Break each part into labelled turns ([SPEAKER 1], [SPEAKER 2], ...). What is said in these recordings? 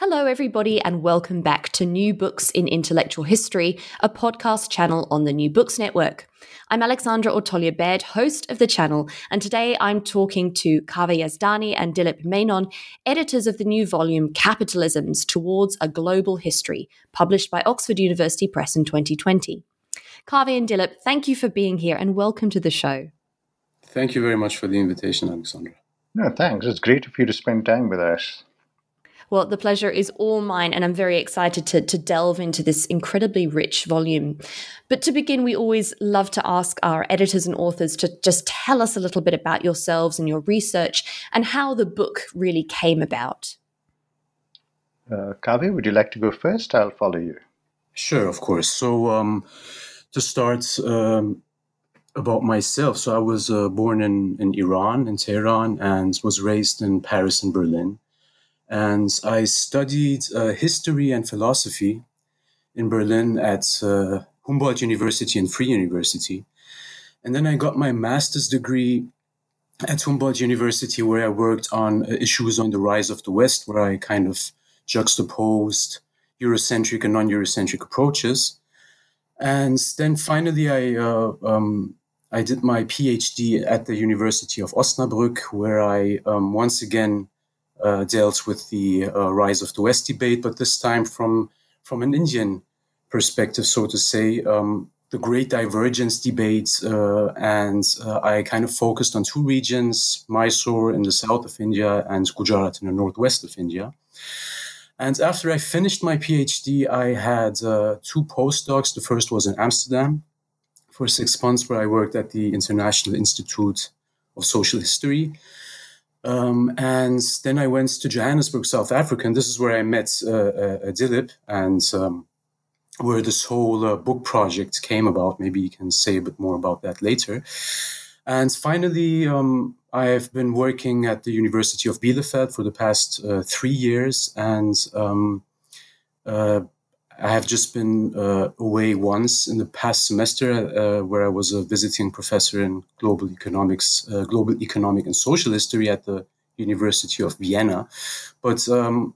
[SPEAKER 1] Hello, everybody, and welcome back to New Books in Intellectual History, a podcast channel on the New Books Network. I'm Alexandra Ortolja-Baird, host of the channel, and today I'm talking to Kaveh Yazdani and Dilip Menon, editors of the new volume Capitalisms Towards a Global History, published by Oxford University Press in 2020. Kaveh and Dilip, thank you for being here and welcome to the show.
[SPEAKER 2] Thank you very much for the invitation, Alexandra.
[SPEAKER 3] No, thanks. It's great of you to spend time with us.
[SPEAKER 1] Well, the pleasure is all mine, and I'm very excited to, to delve into this incredibly rich volume. But to begin, we always love to ask our editors and authors to just tell us a little bit about yourselves and your research and how the book really came about.
[SPEAKER 3] Uh, Kaveh, would you like to go first? I'll follow you.
[SPEAKER 2] Sure, of course. So, um, to start, um, about myself. So I was uh, born in, in Iran, in Tehran, and was raised in Paris and Berlin. And I studied uh, history and philosophy in Berlin at uh, Humboldt University and Free University. And then I got my master's degree at Humboldt University, where I worked on uh, issues on the rise of the West, where I kind of juxtaposed Eurocentric and non Eurocentric approaches. And then finally, I uh, um, I did my PhD at the University of Osnabrück, where I um, once again uh, dealt with the uh, rise of the West debate, but this time from from an Indian perspective, so to say, um, the Great Divergence debate, uh, and uh, I kind of focused on two regions: Mysore in the south of India and Gujarat in the northwest of India. And after I finished my PhD, I had uh, two postdocs. The first was in Amsterdam for six months, where I worked at the International Institute of Social History. Um, and then I went to Johannesburg, South Africa, and this is where I met uh, uh, Dilip and um, where this whole uh, book project came about. Maybe you can say a bit more about that later. And finally, um, I've been working at the University of Bielefeld for the past uh, three years, and um, uh, I have just been uh, away once in the past semester, uh, where I was a visiting professor in global economics, uh, global economic and social history at the University of Vienna. But um,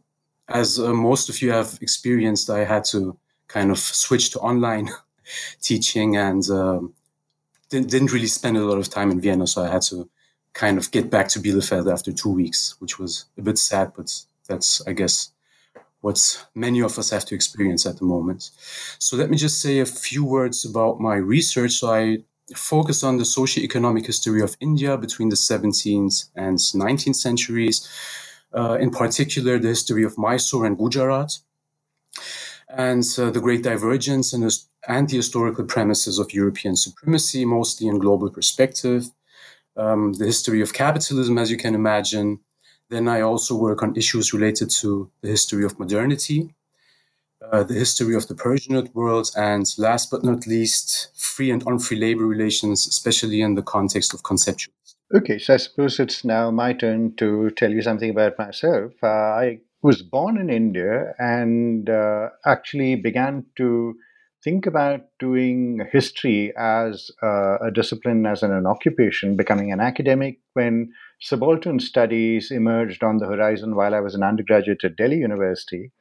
[SPEAKER 2] as uh, most of you have experienced, I had to kind of switch to online teaching and um, didn't, didn't really spend a lot of time in Vienna. So I had to kind of get back to Bielefeld after two weeks, which was a bit sad, but that's, I guess, what many of us have to experience at the moment. So let me just say a few words about my research. So I focus on the socio-economic history of India between the 17th and 19th centuries, uh, in particular the history of Mysore and Gujarat, and uh, the great divergence and anti-historical premises of European supremacy, mostly in global perspective, um, the history of capitalism, as you can imagine, then I also work on issues related to the history of modernity, uh, the history of the Persian world, and last but not least, free and unfree labor relations, especially in the context of conceptualism.
[SPEAKER 3] Okay, so I suppose it's now my turn to tell you something about myself. Uh, I was born in India and uh, actually began to think about doing history as uh, a discipline, as an, an occupation, becoming an academic when subaltern studies emerged on the horizon while I was an undergraduate at Delhi University.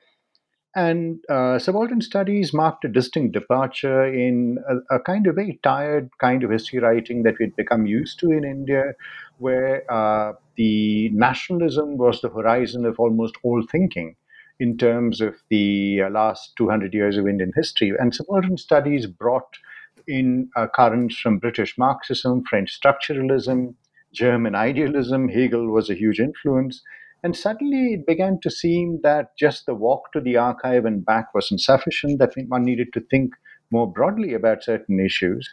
[SPEAKER 3] And uh, subaltern studies marked a distinct departure in a, a, kind of very tired kind of history writing that we'd become used to in India, where uh, the nationalism was the horizon of almost all thinking in terms of the uh, last 200 years of Indian history. And subaltern studies brought in uh, currents from British Marxism, French structuralism, German idealism. Hegel was a huge influence. And suddenly it began to seem that just the walk to the archive and back wasn't sufficient, that one needed to think more broadly about certain issues.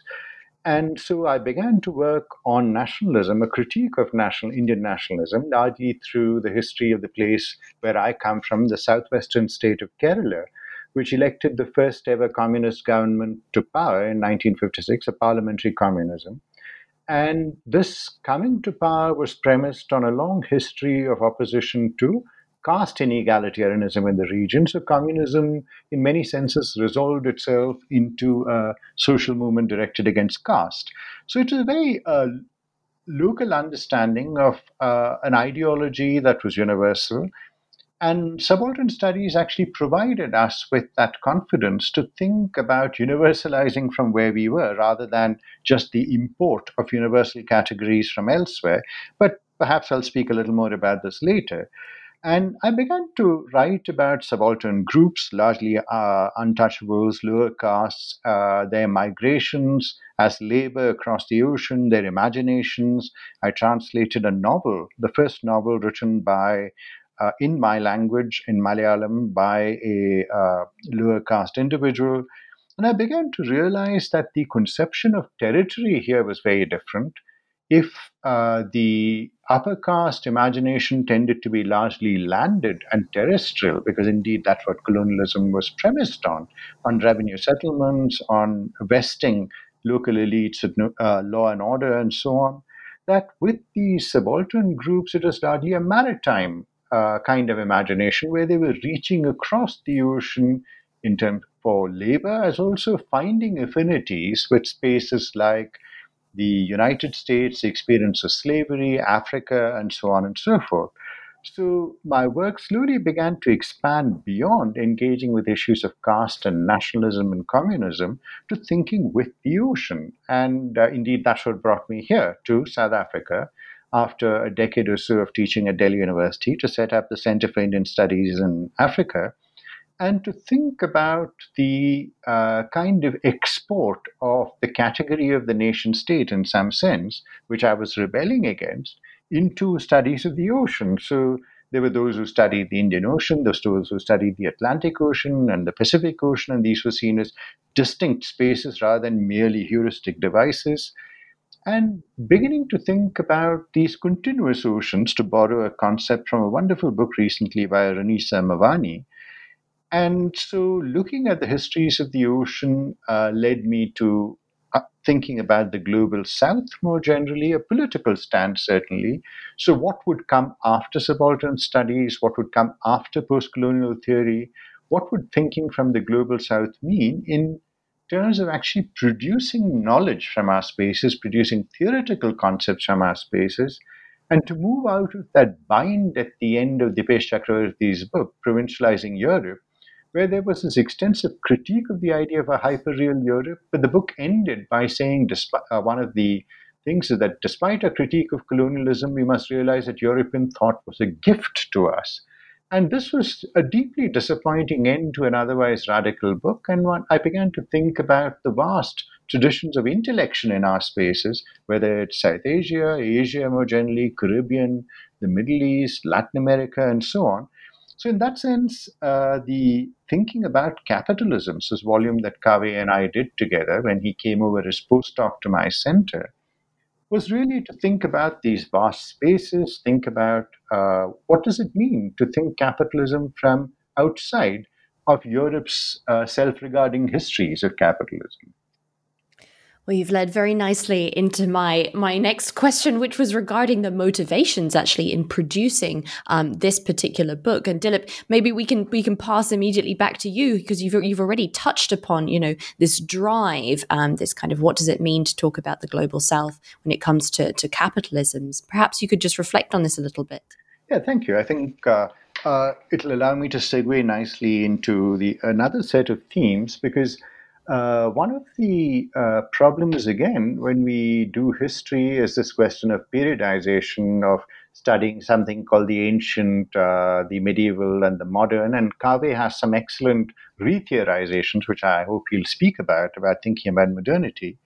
[SPEAKER 3] And so I began to work on nationalism, a critique of national Indian nationalism, largely through the history of the place where I come from, the southwestern state of Kerala, which elected the first ever communist government to power in 1956, a parliamentary communism. And this coming to power was premised on a long history of opposition to caste inegalitarianism in the region. So, communism, in many senses, resolved itself into a social movement directed against caste. So, it was a very uh, local understanding of uh, an ideology that was universal. And subaltern studies actually provided us with that confidence to think about universalizing from where we were rather than just the import of universal categories from elsewhere. But perhaps I'll speak a little more about this later. And I began to write about subaltern groups, largely uh, untouchables, lower castes, uh, their migrations as labor across the ocean, their imaginations. I translated a novel, the first novel written by uh, in my language, in Malayalam, by a uh, lower caste individual. And I began to realize that the conception of territory here was very different if uh, the upper caste imagination tended to be largely landed and terrestrial, because indeed that's what colonialism was premised on, on revenue settlements, on vesting local elites of uh, law and order, and so on, that with these subaltern groups, it was largely a maritime uh, kind of imagination where they were reaching across the ocean in terms for labor, as also finding affinities with spaces like the United States, the experience of slavery, Africa, and so on and so forth. So my work slowly began to expand beyond engaging with issues of caste and nationalism and communism to thinking with the ocean. And uh, indeed, that's what brought me here to South Africa after a decade or so of teaching at Delhi University to set up the Center for Indian Studies in Africa and to think about the uh, kind of export of the category of the nation state in some sense, which I was rebelling against, into studies of the ocean. So there were those who studied the Indian Ocean, those who studied the Atlantic Ocean and the Pacific Ocean, and these were seen as distinct spaces rather than merely heuristic devices. And beginning to think about these continuous oceans, to borrow a concept from a wonderful book recently by Renisa Mawani, and so, looking at the histories of the ocean uh, led me to uh, thinking about the global south more generally, a political stance certainly. So, what would come after subaltern studies? What would come after post colonial theory? What would thinking from the global south mean in terms of actually producing knowledge from our spaces, producing theoretical concepts from our spaces? And to move out of that bind at the end of Dipesh Chakrabarty's book, Provincializing Europe, where there was this extensive critique of the idea of a hyperreal Europe. But the book ended by saying, despite, uh, one of the things is that despite a critique of colonialism, we must realize that European thought was a gift to us. And this was a deeply disappointing end to an otherwise radical book. And one, I began to think about the vast traditions of intellection in our spaces, whether it's South Asia, Asia more generally, Caribbean, the Middle East, Latin America, and so on, so, in that sense, uh, the thinking about capitalism, this volume that Kaveh and I did together when he came over as postdoc to my center, was really to think about these vast spaces, think about uh, what does it mean to think capitalism from outside of Europe's uh, self-regarding histories of capitalism.
[SPEAKER 1] Well, you've led very nicely into my my next question, which was regarding the motivations actually in producing um, this particular book. And Dilip, maybe we can we can pass immediately back to you because you've you've already touched upon you know this drive, um, this kind of what does it mean to talk about the global south when it comes to to capitalisms. Perhaps you could just reflect on this a little bit.
[SPEAKER 3] Yeah, thank you. I think. Uh, uh, it'll allow me to segue nicely into the another set of themes because uh, one of the uh, problems, again, when we do history, is this question of periodization, of studying something called the ancient, uh, the medieval, and the modern. And Kaveh has some excellent retheorizations, which I hope he'll speak about, about thinking about modernity.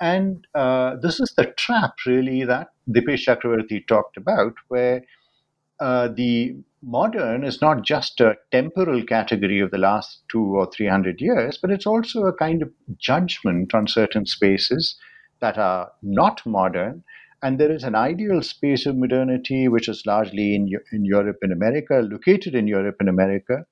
[SPEAKER 3] And uh, this is the trap, really, that Dipesh Chakrabarty talked about, where uh, the modern is not just a temporal category of the last two or three hundred years, but it's also a kind of judgment on certain spaces that are not modern, and there is an ideal space of modernity which is largely in, in Europe and America, located in Europe and America.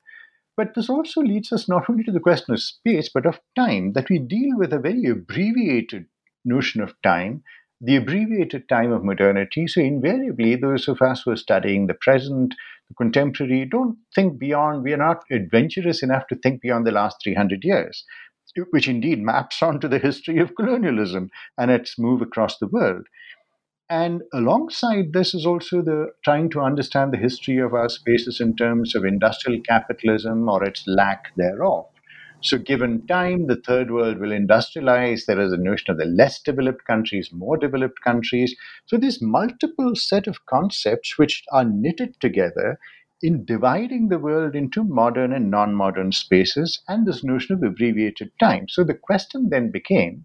[SPEAKER 3] But this also leads us not only to the question of space, but of time, that we deal with a very abbreviated notion of time, the abbreviated time of modernity. So, invariably, those of us who are studying the present, the contemporary, don't think beyond, we are not adventurous enough to think beyond the last 300 years, which indeed maps onto the history of colonialism and its move across the world. And alongside this is also the trying to understand the history of our spaces in terms of industrial capitalism or its lack thereof. So, given time, the third world will industrialize. There is a notion of the less developed countries, more developed countries. So, this multiple set of concepts which are knitted together in dividing the world into modern and non modern spaces and this notion of abbreviated time. So, the question then became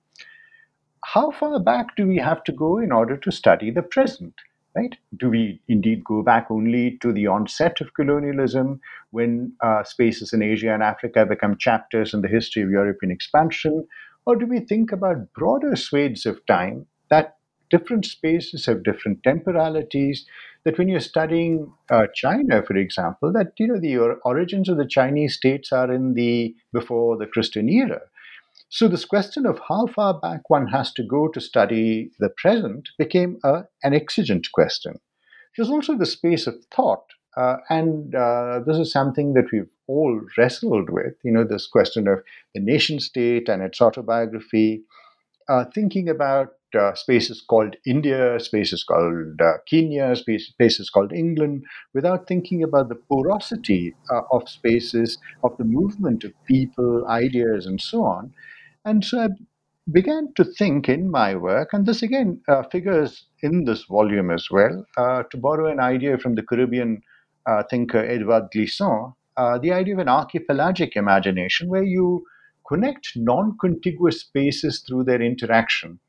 [SPEAKER 3] how far back do we have to go in order to study the present? Right? Do we indeed go back only to the onset of colonialism when uh, spaces in Asia and Africa become chapters in the history of European expansion? Or do we think about broader swathes of time that different spaces have different temporalities? That when you're studying uh, China, for example, that you know the origins of the Chinese states are in the before the Christian era so, this question of how far back one has to go to study the present became a, an exigent question. It was also the space of thought. Uh, and uh, this is something that we've all wrestled with, you know, this question of the nation state and its autobiography, uh, thinking about uh, spaces called India, spaces called uh, Kenya, space, spaces called England, without thinking about the porosity uh, of spaces, of the movement of people, ideas, and so on. And so I began to think in my work, and this again uh, figures in this volume as well, uh, to borrow an idea from the Caribbean uh, thinker Edouard Glissant, uh, the idea of an archipelagic imagination where you connect non contiguous spaces through their interaction.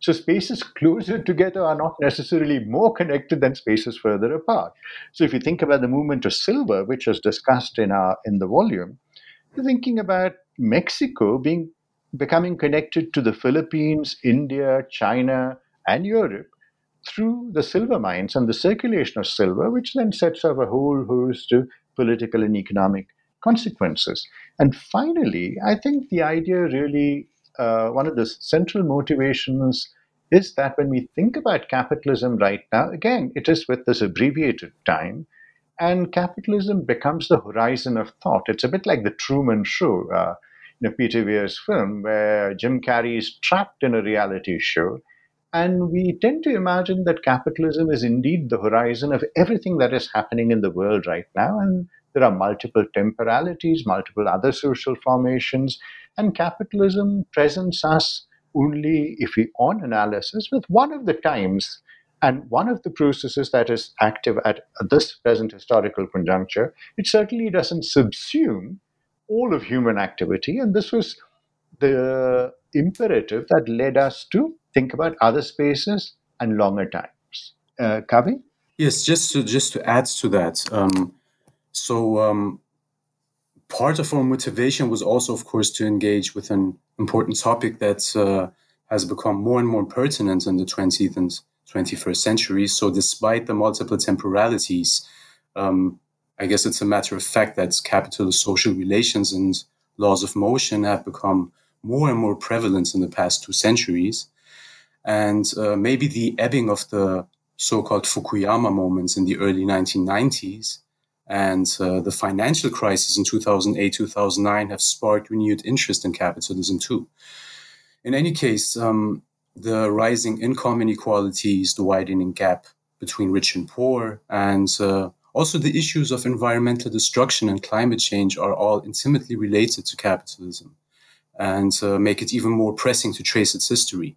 [SPEAKER 3] So spaces closer together are not necessarily more connected than spaces further apart. So if you think about the movement of silver, which is discussed in our in the volume, you're thinking about Mexico being becoming connected to the Philippines, India, China, and Europe through the silver mines and the circulation of silver, which then sets up a whole host of political and economic consequences. And finally, I think the idea really, uh, one of the central motivations is that when we think about capitalism right now, again, it is with this abbreviated time, and capitalism becomes the horizon of thought. It's a bit like the Truman Show. Uh, you know, Peter Weir's film where Jim Carrey is trapped in a reality show. And we tend to imagine that capitalism is indeed the horizon of everything that is happening in the world right now. And there are multiple temporalities, multiple other social formations. And capitalism presents us only, if we on analysis, with one of the times and one of the processes that is active at this present historical conjuncture. It certainly doesn't subsume all of human activity. And this was the imperative that led us to think about other spaces and longer times. Uh, Kaveh?
[SPEAKER 2] Yes, just to just to add to that. Um, so um, part of our motivation was also, of course, to engage with an important topic that uh, has become more and more pertinent in the 20th and 21st century. So, despite the multiple temporalities, um, I guess it's a matter of fact that capitalist social relations and laws of motion have become more and more prevalent in the past two centuries. And uh, maybe the ebbing of the so called Fukuyama moments in the early 1990s and uh, the financial crisis in 2008 2009 have sparked renewed interest in capitalism too. In any case, um, the rising income inequalities, the widening gap between rich and poor, and uh, also, the issues of environmental destruction and climate change are all intimately related to capitalism and uh, make it even more pressing to trace its history.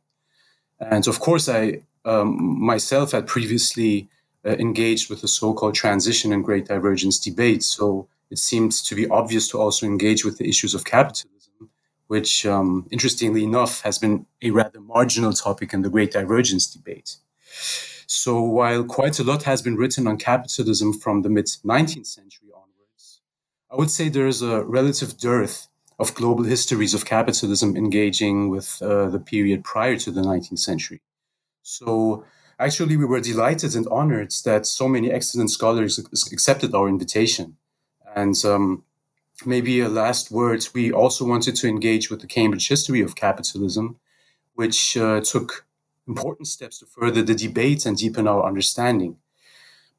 [SPEAKER 2] And of course, I um, myself had previously uh, engaged with the so called transition and great divergence debate. So it seemed to be obvious to also engage with the issues of capitalism, which, um, interestingly enough, has been a rather marginal topic in the great divergence debate. So while quite a lot has been written on capitalism from the mid 19th century onwards, I would say there is a relative dearth of global histories of capitalism engaging with uh, the period prior to the 19th century. So, actually, we were delighted and honored that so many excellent scholars accepted our invitation. And um, maybe a last word we also wanted to engage with the Cambridge history of capitalism, which uh, took important steps to further the debate and deepen our understanding.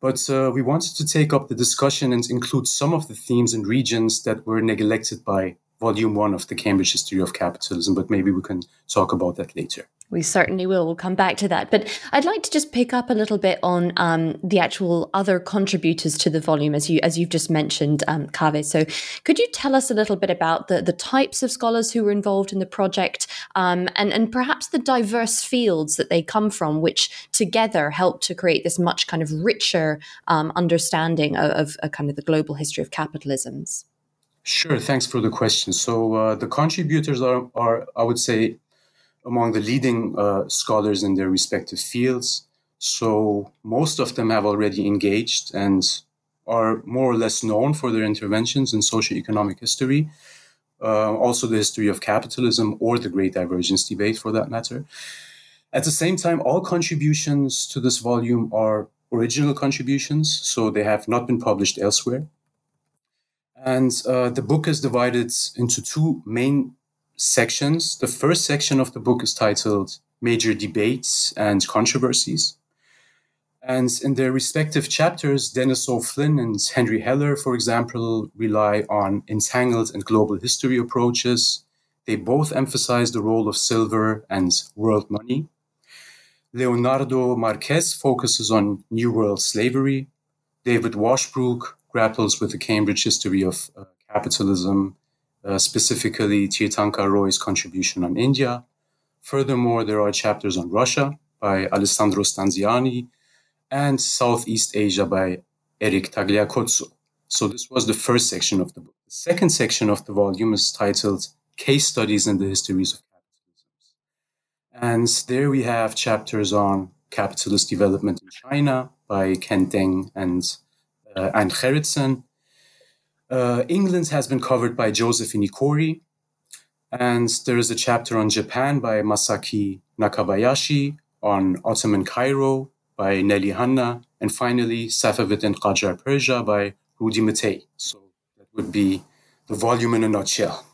[SPEAKER 2] But uh, we wanted to take up the discussion and include some of the themes and regions that were neglected by volume one of the Cambridge History of Capitalism, but maybe we can talk about that later.
[SPEAKER 1] We certainly will. We'll come back to that. But I'd like to just pick up a little bit on um, the actual other contributors to the volume, as you as you've just mentioned, um, Kaveh. So, could you tell us a little bit about the the types of scholars who were involved in the project, um, and and perhaps the diverse fields that they come from, which together help to create this much kind of richer um, understanding of, of, of kind of the global history of capitalisms.
[SPEAKER 2] Sure. Thanks for the question. So uh, the contributors are, are, I would say, among the leading uh, scholars in their respective fields. So most of them have already engaged and are more or less known for their interventions in socioeconomic history, uh, also the history of capitalism or the Great Divergence debate, for that matter. At the same time, all contributions to this volume are original contributions, so they have not been published elsewhere. And uh, the book is divided into two main sections. The first section of the book is titled Major Debates and Controversies. And in their respective chapters, Dennis O. Flynn and Henry Heller, for example, rely on entangled and global history approaches. They both emphasize the role of silver and world money. Leonardo Marques focuses on New World slavery. David Washbrook grapples with the Cambridge history of uh, capitalism, uh, specifically Tirthankar Roy's contribution on India. Furthermore, there are chapters on Russia by Alessandro Stanziani and Southeast Asia by Eric Tagliacozzo. So this was the first section of the book. The second section of the volume is titled Case Studies in the Histories of Capitalism. And there we have chapters on capitalist development in China by Ken Deng and uh, Anne Gerritsen. Uh, England has been covered by Joseph Inikori, and there is a chapter on Japan by Masaki Nakabayashi, on Ottoman Cairo by Nelly Hanna, and finally Safavid and Qajar Persia by Rudi Matthee. So that would be the volume in a nutshell.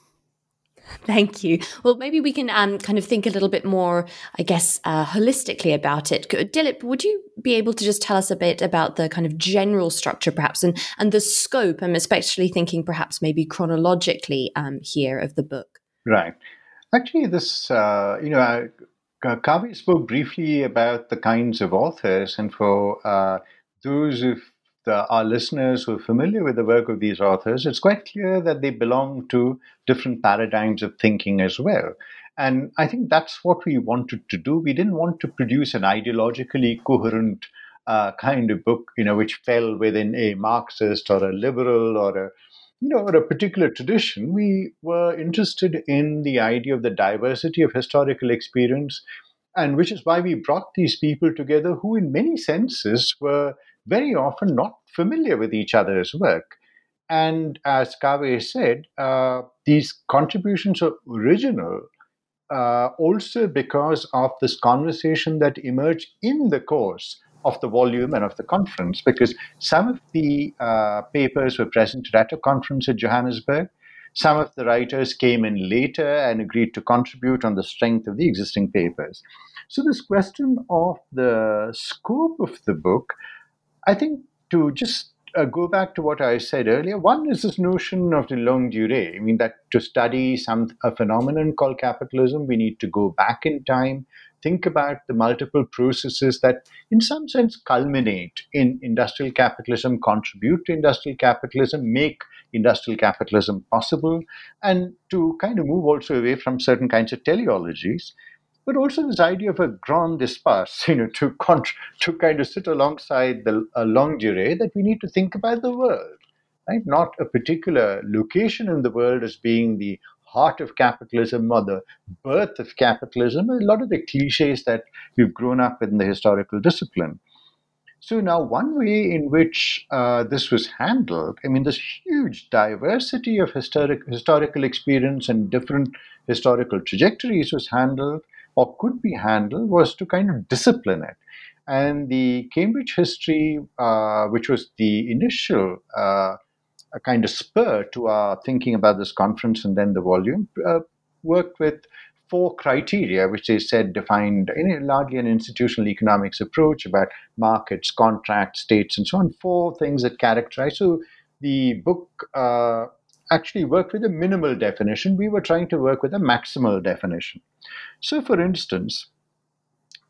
[SPEAKER 1] Thank you. Well, maybe we can um, kind of think a little bit more, I guess, uh, holistically about it. Dilip, would you be able to just tell us a bit about the kind of general structure, perhaps, and, and the scope? I'm especially thinking perhaps maybe chronologically um, here of the book.
[SPEAKER 3] Right. Actually, this, uh, you know, Kaveh spoke briefly about the kinds of authors, and for uh, those of the, our listeners who are familiar with the work of these authors, it's quite clear that they belong to different paradigms of thinking as well. And I think that's what we wanted to do. We didn't want to produce an ideologically coherent uh, kind of book, you know, which fell within a Marxist or a liberal or a you know, or a particular tradition. We were interested in the idea of the diversity of historical experience, and which is why we brought these people together who, in many senses, were very often not familiar with each other's work. And as Kaveh said, uh, these contributions are original uh, also because of this conversation that emerged in the course of the volume and of the conference, because some of the uh, papers were presented at a conference at Johannesburg. Some of the writers came in later and agreed to contribute on the strength of the existing papers. So, this question of the scope of the book I think to just uh, go back to what I said earlier, one is this notion of the longue durée. I mean, that to study some a phenomenon called capitalism, we need to go back in time, think about the multiple processes that, in some sense, culminate in industrial capitalism, contribute to industrial capitalism, make industrial capitalism possible, and to kind of move also away from certain kinds of teleologies but also this idea of a grand espace, you know, to contr- to kind of sit alongside the a longue durée that we need to think about the world, right? Not a particular location in the world as being the heart of capitalism or the birth of capitalism. A lot of the cliches that we've grown up with in the historical discipline. So now, one way in which uh, this was handled, I mean, this huge diversity of historic, historical experience and different historical trajectories was handled or could be handled was to kind of discipline it. And the Cambridge history, uh, which was the initial uh, kind of spur to our thinking about this conference and then the volume, uh, worked with four criteria, which they said defined in largely an institutional economics approach about markets, contracts, states, and so on. Four things that characterize. So the book uh, actually worked with a minimal definition. We were trying to work with a maximal definition. So, for instance,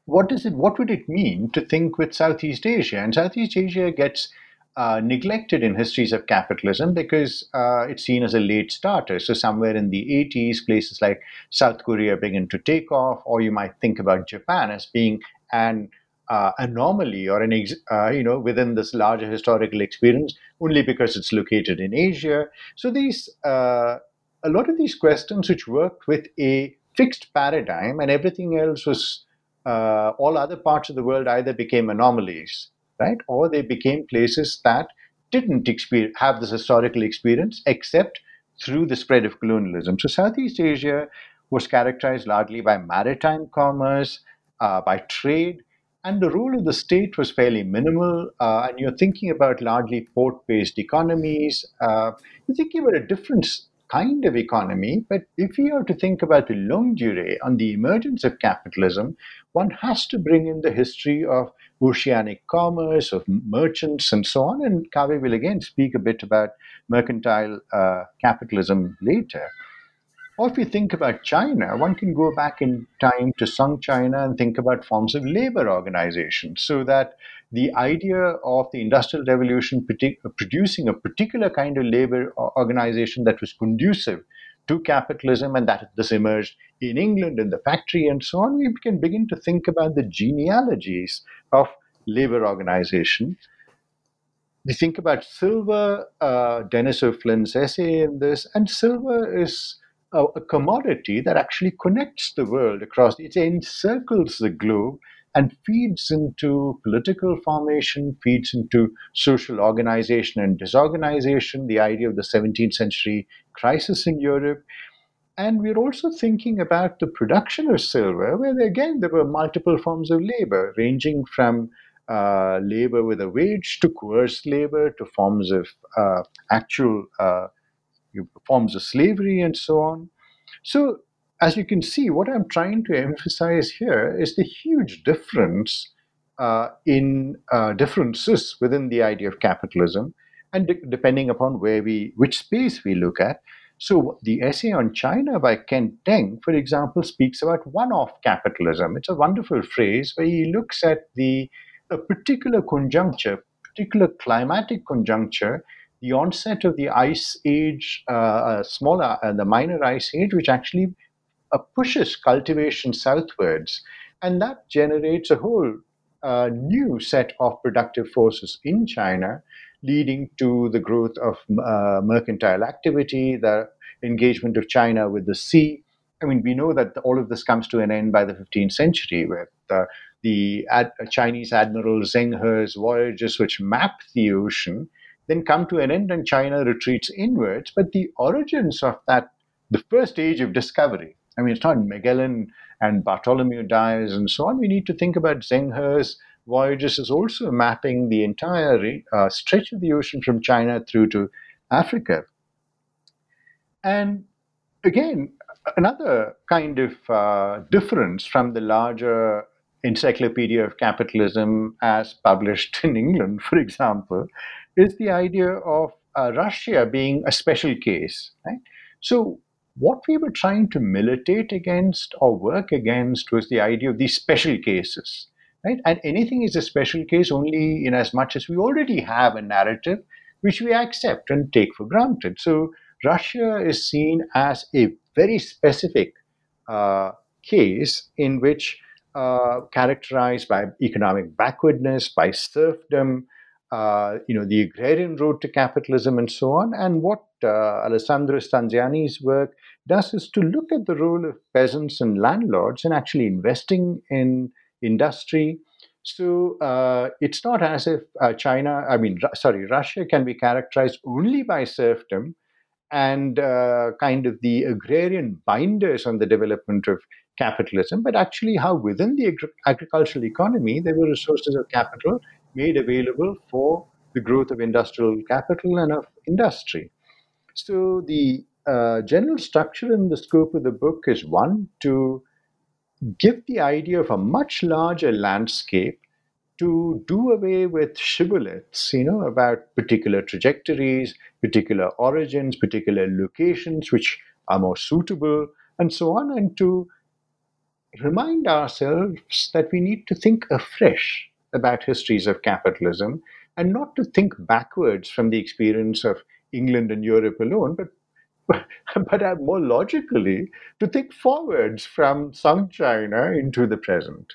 [SPEAKER 3] what does it? What would it mean to think with Southeast Asia? And Southeast Asia gets uh, neglected in histories of capitalism because uh, it's seen as a late starter. So, somewhere in the 80s, places like South Korea begin to take off, or you might think about Japan as being an uh, anomaly or an ex- uh, you know within this larger historical experience only because it's located in Asia. So these uh, a lot of these questions which worked with a fixed paradigm and everything else was uh, all other parts of the world either became anomalies right? Or they became places that didn't experience, have this historical experience except through the spread of colonialism. So Southeast Asia was characterized largely by maritime commerce, uh, by trade, and the role of the state was fairly minimal. Uh, and you're thinking about largely port-based economies. Uh, you're thinking about a different kind of economy. But if we are to think about the longue durée on the emergence of capitalism, one has to bring in the history of oceanic commerce, of merchants, and so on. And Kaveh will again speak a bit about mercantile uh, capitalism later. Or if you think about China, one can go back in time to Sung China and think about forms of labor organization so that the idea of the Industrial Revolution producing a particular kind of labor organization that was conducive to capitalism and that this emerged in England in the factory and so on, we can begin to think about the genealogies of labor organization. We think about silver, uh, Dennis O. Flynn's essay in this, and silver is a, a commodity that actually connects the world across, it encircles the globe and feeds into political formation, feeds into social organization and disorganization, the idea of the 17th century crisis in Europe. And we're also thinking about the production of silver, where again there were multiple forms of labor, ranging from uh, labor with a wage to coerced labor to forms of uh, actual uh, forms of slavery and so on. So as you can see, what I'm trying to emphasize here is the huge difference uh, in uh, differences within the idea of capitalism, and de- depending upon where we, which space we look at. So the essay on China by Ken Deng, for example, speaks about one-off capitalism. It's a wonderful phrase where he looks at the a particular conjuncture, particular climatic conjuncture, the onset of the ice age, uh, uh, smaller, uh, the minor ice age, which actually uh, pushes cultivation southwards. And that generates a whole uh, new set of productive forces in China, leading to the growth of uh, mercantile activity, the engagement of China with the sea. I mean, we know that all of this comes to an end by the 15th century, the, the ad, Chinese admiral Zheng He's voyages, which map the ocean, then come to an end and China retreats inwards. But the origins of that, the first age of discovery, I mean, it's not Magellan and Bartholomew Dias and so on. We need to think about Zheng He's voyages as also mapping the entire uh, stretch of the ocean from China through to Africa. And again, another kind of uh, difference from the larger Encyclopedia of Capitalism as published in England, for example, is the idea of uh, Russia being a special case. Right? So what we were trying to militate against or work against was the idea of these special cases. Right? And anything is a special case only in as much as we already have a narrative which we accept and take for granted. So Russia is seen as a very specific uh, case in which uh, characterized by economic backwardness, by serfdom, uh, you know, the agrarian road to capitalism and so on. And what uh, Alessandro Stanziani's work does is to look at the role of peasants and landlords in actually investing in industry, So uh, it's not as if uh, China, I mean, sorry, Russia can be characterized only by serfdom and uh, kind of the agrarian binders on the development of capitalism, but actually how within the agri- agricultural economy there were resources of capital made available for the growth of industrial capital and of industry. So the uh, general structure in the scope of the book is one to give the idea of a much larger landscape to do away with shibboleths, you know, about particular trajectories, particular origins, particular locations which are more suitable, and so on, and to remind ourselves that we need to think afresh about histories of capitalism and not to think backwards from the experience of England and Europe alone, but but uh, more logically to think forwards from Song China into the present.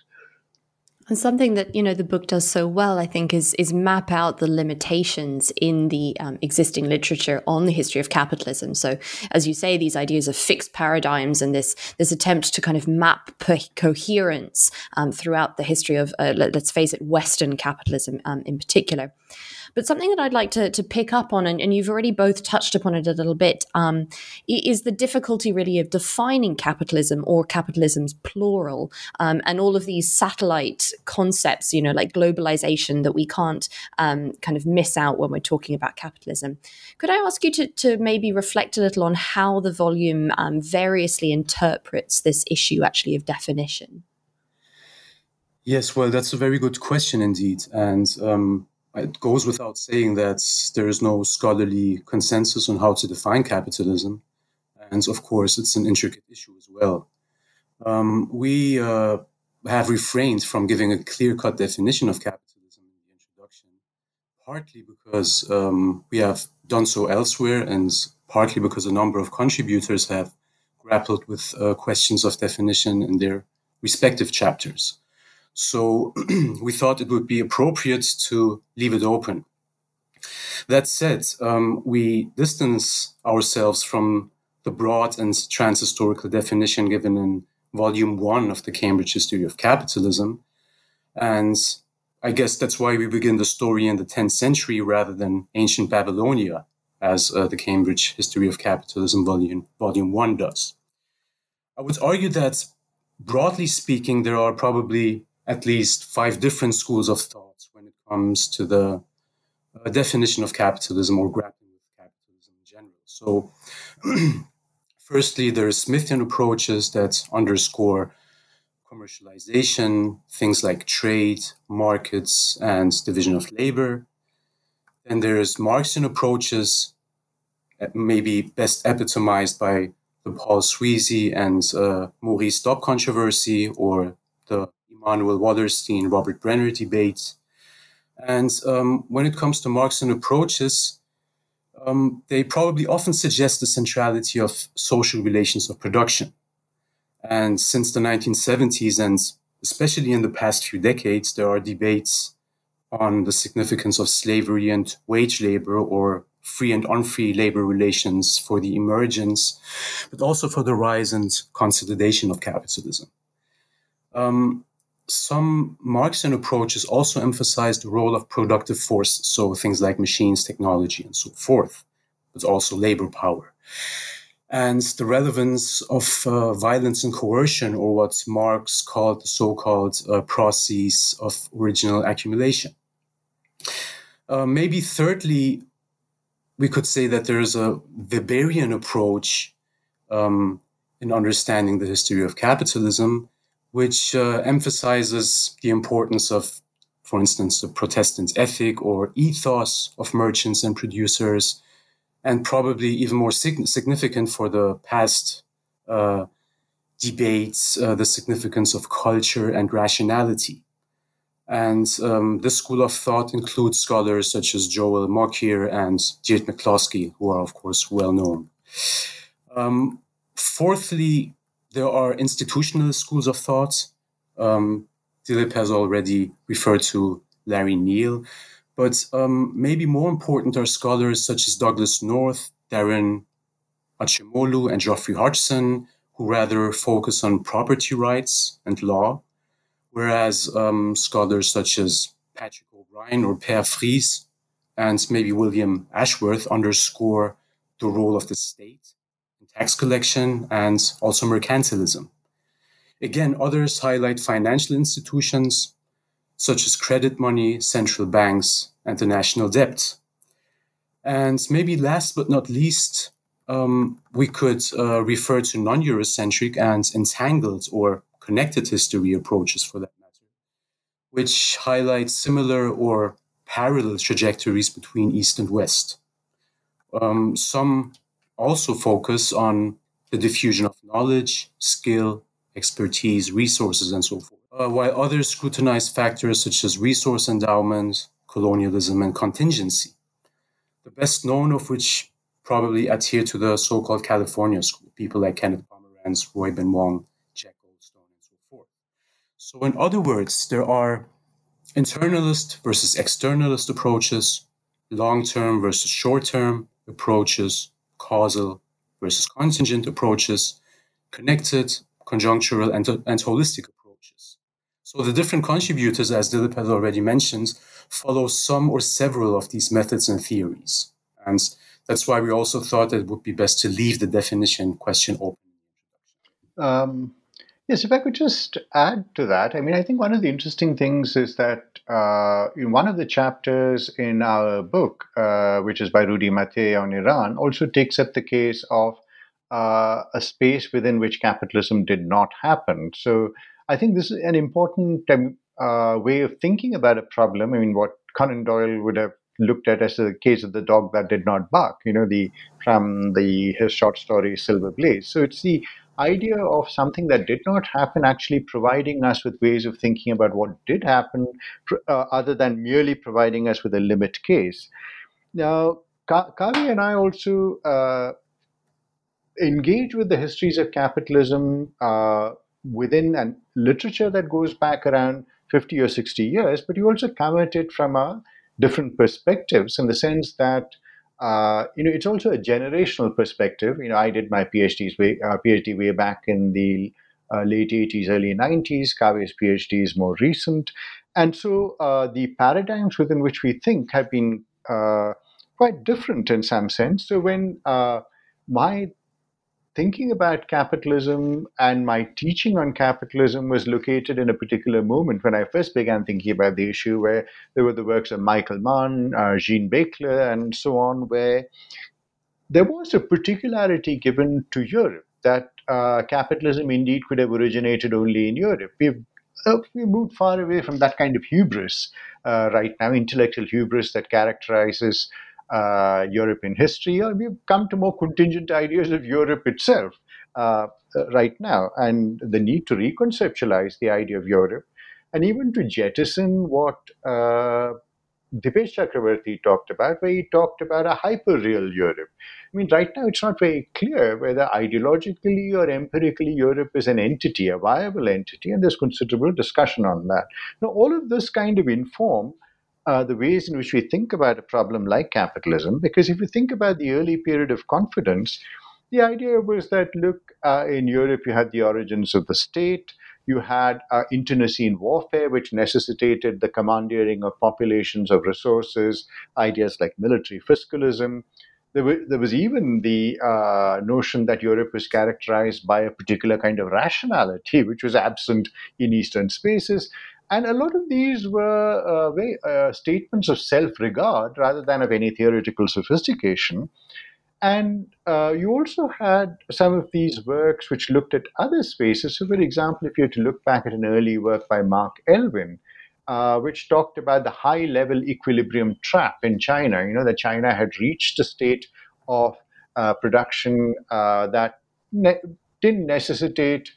[SPEAKER 1] And something that you know the book does so well, I think, is is map out the limitations in the um, existing literature on the history of capitalism. So, as you say, these ideas of fixed paradigms and this this attempt to kind of map coherence um, throughout the history of, uh, let, us face it, Western capitalism um, in particular. But something that I'd like to, to pick up on, and, and you've already both touched upon it a little bit, um, is the difficulty really of defining capitalism or capitalism's plural, um, and all of these satellite concepts, you know, like globalization that we can't um, kind of miss out when we're talking about capitalism. Could I ask you to, to maybe reflect a little on how the volume um, variously interprets this issue actually of definition?
[SPEAKER 2] Yes, well, that's a very good question indeed. And um, it goes without saying that there is no scholarly consensus on how to define capitalism. And of course, it's an intricate issue as well. Um, we uh, have refrained from giving a clear cut definition of capitalism in the introduction, partly because um, we have done so elsewhere, and partly because a number of contributors have grappled with uh, questions of definition in their respective chapters. So we thought it would be appropriate to leave it open. That said, um, we distance ourselves from the broad and transhistorical definition given in volume one of the Cambridge History of Capitalism. And I guess that's why we begin the story in the 10th century rather than ancient Babylonia, as uh, the Cambridge History of Capitalism volume, volume one does. I would argue that, broadly speaking, there are probably at least five different schools of thought when it comes to the uh, definition of capitalism or grappling with capitalism in general. So, firstly, there are Smithian approaches that underscore commercialization, things like trade, markets, and division of labor. Then there's Marxian approaches, uh, maybe best epitomized by the Paul Sweezy and uh, Maurice Dobb controversy, or the Immanuel Wallerstein, Robert Brenner debate. And um, when it comes to Marxian approaches, um, they probably often suggest the centrality of social relations of production. And since the 1970s, and especially in the past few decades, there are debates on the significance of slavery and wage labor or free and unfree labor relations for the emergence, but also for the rise and consolidation of capitalism. Um, some Marxian approaches also emphasize the role of productive force, so things like machines, technology, and so forth, but also labor power. And the relevance of uh, violence and coercion, or what Marx called the so called uh, process of original accumulation. Uh, maybe thirdly, we could say that there is a Weberian approach um, in understanding the history of capitalism which uh, emphasizes the importance of, for instance, the Protestant ethic or ethos of merchants and producers, and probably even more sig- significant for the past uh, debates, uh, the significance of culture and rationality. And um, this school of thought includes scholars such as Joel Mokyr and Geert McCloskey, who are, of course, well known. Um, fourthly, there are institutional schools of thought. Um, Dilip has already referred to Larry Neal, but um, maybe more important are scholars such as Douglass North, Daron Acemoglu, and Geoffrey Hodgson, who rather focus on property rights and law, whereas um, scholars such as Patrick O'Brien or Peer Vries and maybe William Ashworth underscore the role of the state tax collection and also mercantilism. Again, others highlight financial institutions such as credit money, central banks, and the national debt. And maybe last but not least, um, we could uh, refer to non Eurocentric and entangled or connected history approaches for that matter, which highlight similar or parallel trajectories between East and West. Um, some also focus on the diffusion of knowledge, skill, expertise, resources, and so forth, uh, while others scrutinize factors such as resource endowment, colonialism, and contingency, the best known of which probably adhere to the so called California school, people like Kenneth Pomeranz, Roy Bin Wong, Jack Goldstone, and so forth. So, in other words, there are internalist versus externalist approaches, long term versus short term approaches, causal versus contingent approaches, connected, conjunctural, and, and holistic approaches. So the different contributors, as Dilip had already mentioned, follow some or several of these methods and theories. And that's why we also thought it would be best to leave the definition question open.
[SPEAKER 3] Um, Yes, if I could just add to that, I mean, I think one of the interesting things is that uh, in one of the chapters in our book, uh, which is by Rudi Matthee on Iran, also takes up the case of uh, a space within which capitalism did not happen. So I think this is an important um, uh, way of thinking about a problem. I mean, what Conan Doyle would have looked at as the case of the dog that did not bark, you know, the from the his short story Silver Blaze. So it's the idea of something that did not happen actually providing us with ways of thinking about what did happen uh, other than merely providing us with a limit case. Now, Kaveh and I also uh, engage with the histories of capitalism uh, within a literature that goes back around 50 or 60 years, but you also come at it from a different perspectives in the sense that uh, you know, it's also a generational perspective. You know, I did my PhDs way, uh, PhD way back in the uh, late 80s, early 90s. Kaveh's PhD is more recent. And so uh, the paradigms within which we think have been uh, quite different in some sense. So when my thinking about capitalism and my teaching on capitalism was located in a particular moment when I first began thinking about the issue, where there were the works of Michael Mann, uh, Jean Baechler, and so on, where there was a particularity given to Europe that uh, capitalism indeed could have originated only in Europe. We've uh, we moved far away from that kind of hubris uh, right now, intellectual hubris that characterizes uh, European history, or we've come to more contingent ideas of Europe itself uh, right now, and the need to reconceptualize the idea of Europe, and even to jettison what uh, Dipesh Chakrabarty talked about, where he talked about a hyper-real Europe. I mean, right now it's not very clear whether ideologically or empirically Europe is an entity, a viable entity, and there's considerable discussion on that. Now, all of this kind of inform uh, the ways in which we think about a problem like capitalism. Because if you think about the early period of confidence, the idea was that look, uh, in Europe, you had the origins of the state, you had uh, internecine warfare, which necessitated the commandeering of populations of resources, ideas like military fiscalism. There, there was even the uh, notion that Europe was characterized by a particular kind of rationality, which was absent in Eastern spaces. And a lot of these were uh, very, uh, statements of self regard rather than of any theoretical sophistication. And uh, you also had some of these works which looked at other spaces. So, for example, if you were to look back at an early work by Mark Elvin, uh, which talked about the high level equilibrium trap in China, you know, that China had reached a state of uh, production uh, that ne- didn't necessitate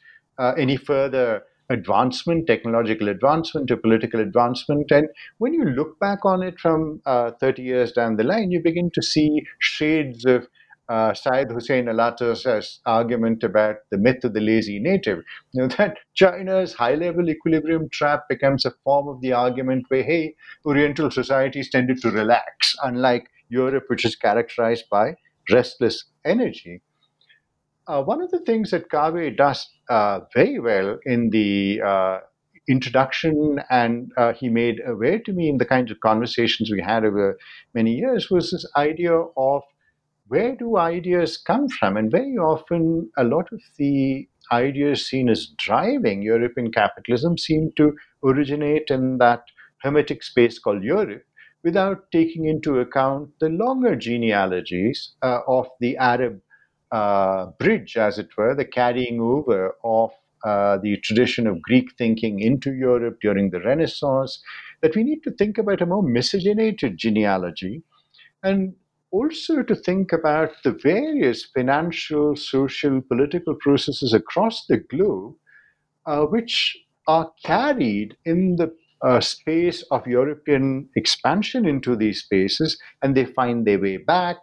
[SPEAKER 3] any further advancement, technological advancement, to political advancement. And when you look back on it from uh, 30 years down the line, you begin to see shades of uh, Syed Hussein Alatas's argument about the myth of the lazy native. You know, that China's high level equilibrium trap becomes a form of the argument where, hey, Oriental societies tended to relax, unlike Europe, which is characterized by restless energy. Uh, one of the things that Kaveh does uh, very well in the uh, introduction and uh, he made aware to me in the kinds of conversations we had over many years was this idea of where do ideas come from? And very often, a lot of the ideas seen as driving European capitalism seem to originate in that hermetic space called Europe without taking into account the longer genealogies uh, of the Arab uh, bridge, as it were, the carrying over of uh, the tradition of Greek thinking into Europe during the Renaissance, that we need to think about a more miscegenated genealogy and also to think about the various financial, social, political processes across the globe uh, which are carried in the uh, space of European expansion into these spaces and they find their way back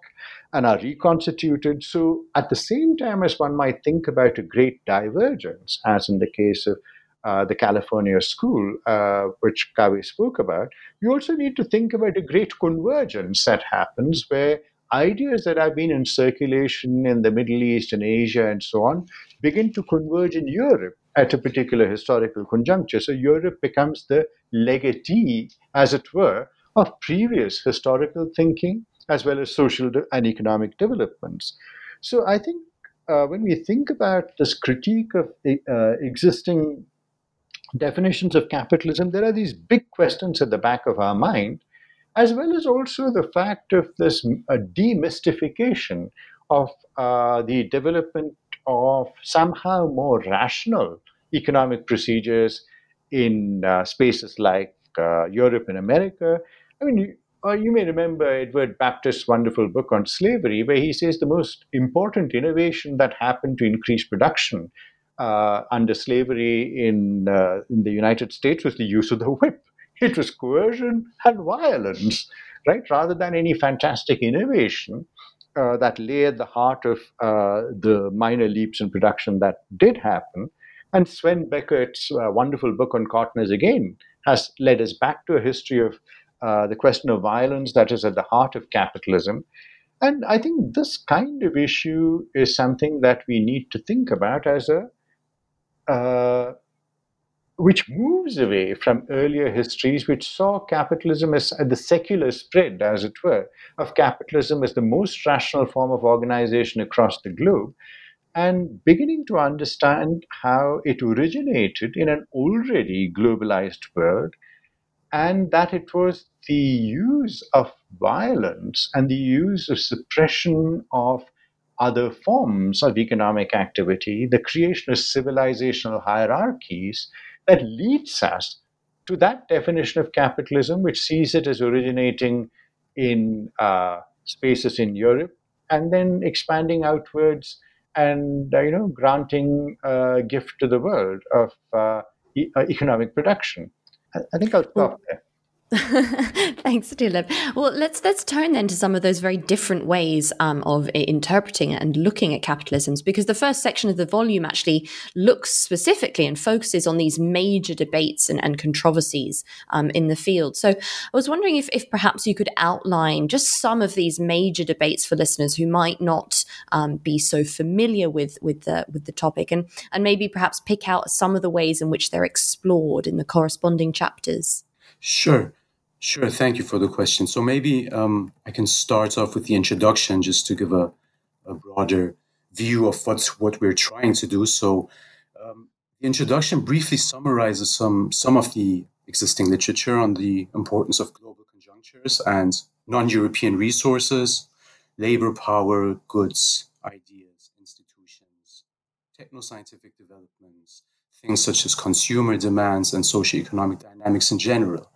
[SPEAKER 3] and are reconstituted. So, at the same time as one might think about a great divergence, as in the case of uh, the California school, uh, which Kaveh spoke about, you also need to think about a great convergence that happens where ideas that have been in circulation in the Middle East and Asia and so on begin to converge in Europe at a particular historical conjuncture. So Europe becomes the legatee, as it were, of previous historical thinking as well as social and economic developments. So I think uh, when we think about this critique of uh, existing definitions of capitalism, there are these big questions at the back of our mind, as well as also the fact of this uh, demystification of uh, the development of somehow more rational economic procedures in uh, spaces like uh, Europe and America. I mean, uh, you may remember Edward Baptist's wonderful book on slavery, where he says the most important innovation that happened to increase production uh, under slavery in, uh, in the United States was the use of the whip. It was coercion and violence, right? Rather than any fantastic innovation uh, that lay at the heart of uh, the minor leaps in production that did happen. And Sven Beckert's uh, wonderful book on Cottoners again has led us back to a history of uh, the question of violence that is at the heart of capitalism. And I think this kind of issue is something that we need to think about as a uh, which moves away from earlier histories, which saw capitalism as the secular spread, as it were, of capitalism as the most rational form of organization across the globe, and beginning to understand how it originated in an already globalized world and that it was the use of violence and the use of suppression of other forms of economic activity, the creation of civilizational hierarchies that leads us to that definition of capitalism, which sees it as originating in uh, spaces in Europe and then expanding outwards and uh, you know granting a gift to the world of uh, e- uh, economic production. I think I'll stop there.
[SPEAKER 1] Thanks, Dilip. Well, let's let's turn then to some of those very different ways um, of interpreting and looking at capitalisms, because the first section of the volume actually looks specifically and focuses on these major debates and, and controversies um, in the field. So, I was wondering if, if perhaps you could outline just some of these major debates for listeners who might not um, be so familiar with with the with the topic, and and maybe perhaps pick out some of the ways in which they're explored in the corresponding chapters.
[SPEAKER 2] Sure. Sure. Thank you for the question. So maybe um, I can start off with the introduction just to give a, a broader view of what's what we're trying to do. So um, the introduction briefly summarizes some some of the existing literature on the importance of global conjunctures and non-European resources, labor power, goods, ideas, institutions, techno-scientific developments, things such as consumer demands and socio-economic dynamics in general.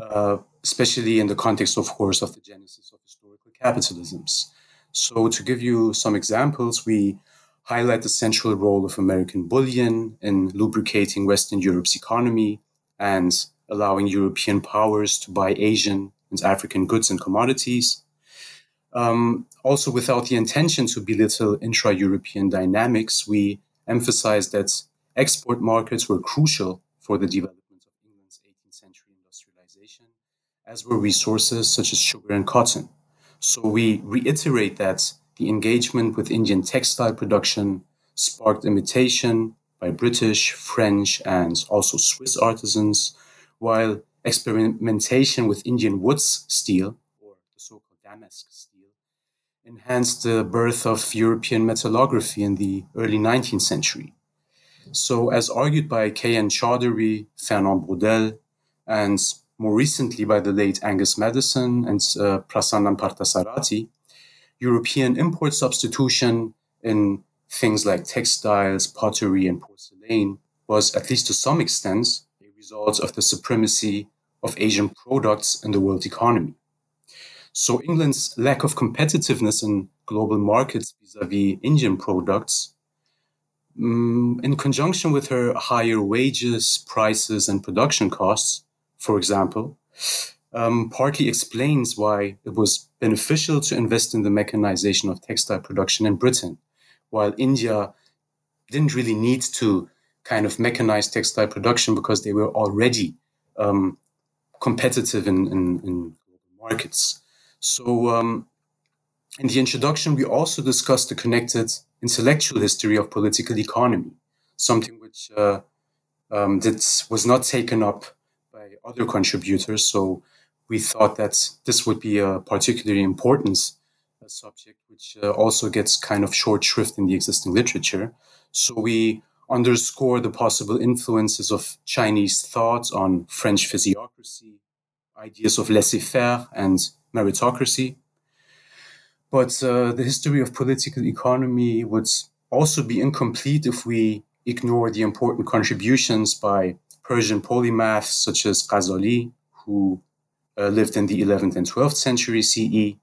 [SPEAKER 2] Uh, especially in the context, of course, of the genesis of historical capitalisms. So, to give you some examples, we highlight the central role of American bullion in lubricating Western Europe's economy and allowing European powers to buy Asian and African goods and commodities. Um, also, without the intention to belittle intra European dynamics, we emphasize that export markets were crucial for the development as were resources such as sugar and cotton. So we reiterate that the engagement with Indian textile production sparked imitation, by British, French, and also Swiss artisans, while experimentation with Indian wootz steel, or the so called damask steel, enhanced the birth of European metallography in the early 19th century. So, as argued by K.N. Chaudhuri, Fernand Braudel, and more recently by the late Angus Maddison and uh, Prasannan Parthasarathy, European import substitution in things like textiles, pottery, and porcelain was, at least to some extent, a result of the supremacy of Asian products in the world economy. So England's lack of competitiveness in global markets vis-a-vis Indian products, um, in conjunction with her higher wages, prices, and production costs, for example, um, partly explains why it was beneficial to invest in the mechanization of textile production in Britain, while India didn't really need to kind of mechanize textile production because they were already um, competitive in, in, in, markets. So, um, in the introduction, we also discussed the connected intellectual history of political economy, something which uh, um, that was not taken up other contributors. So, we thought that this would be a particularly important uh, subject, which uh, also gets kind of short shrift in the existing literature. So we underscore the possible influences of Chinese thought on French physiocracy, ideas of laissez-faire and meritocracy. But uh, the history of political economy would also be incomplete if we ignore the important contributions by Persian polymaths such as Ghazali, who uh, lived in the 11th and 12th century CE,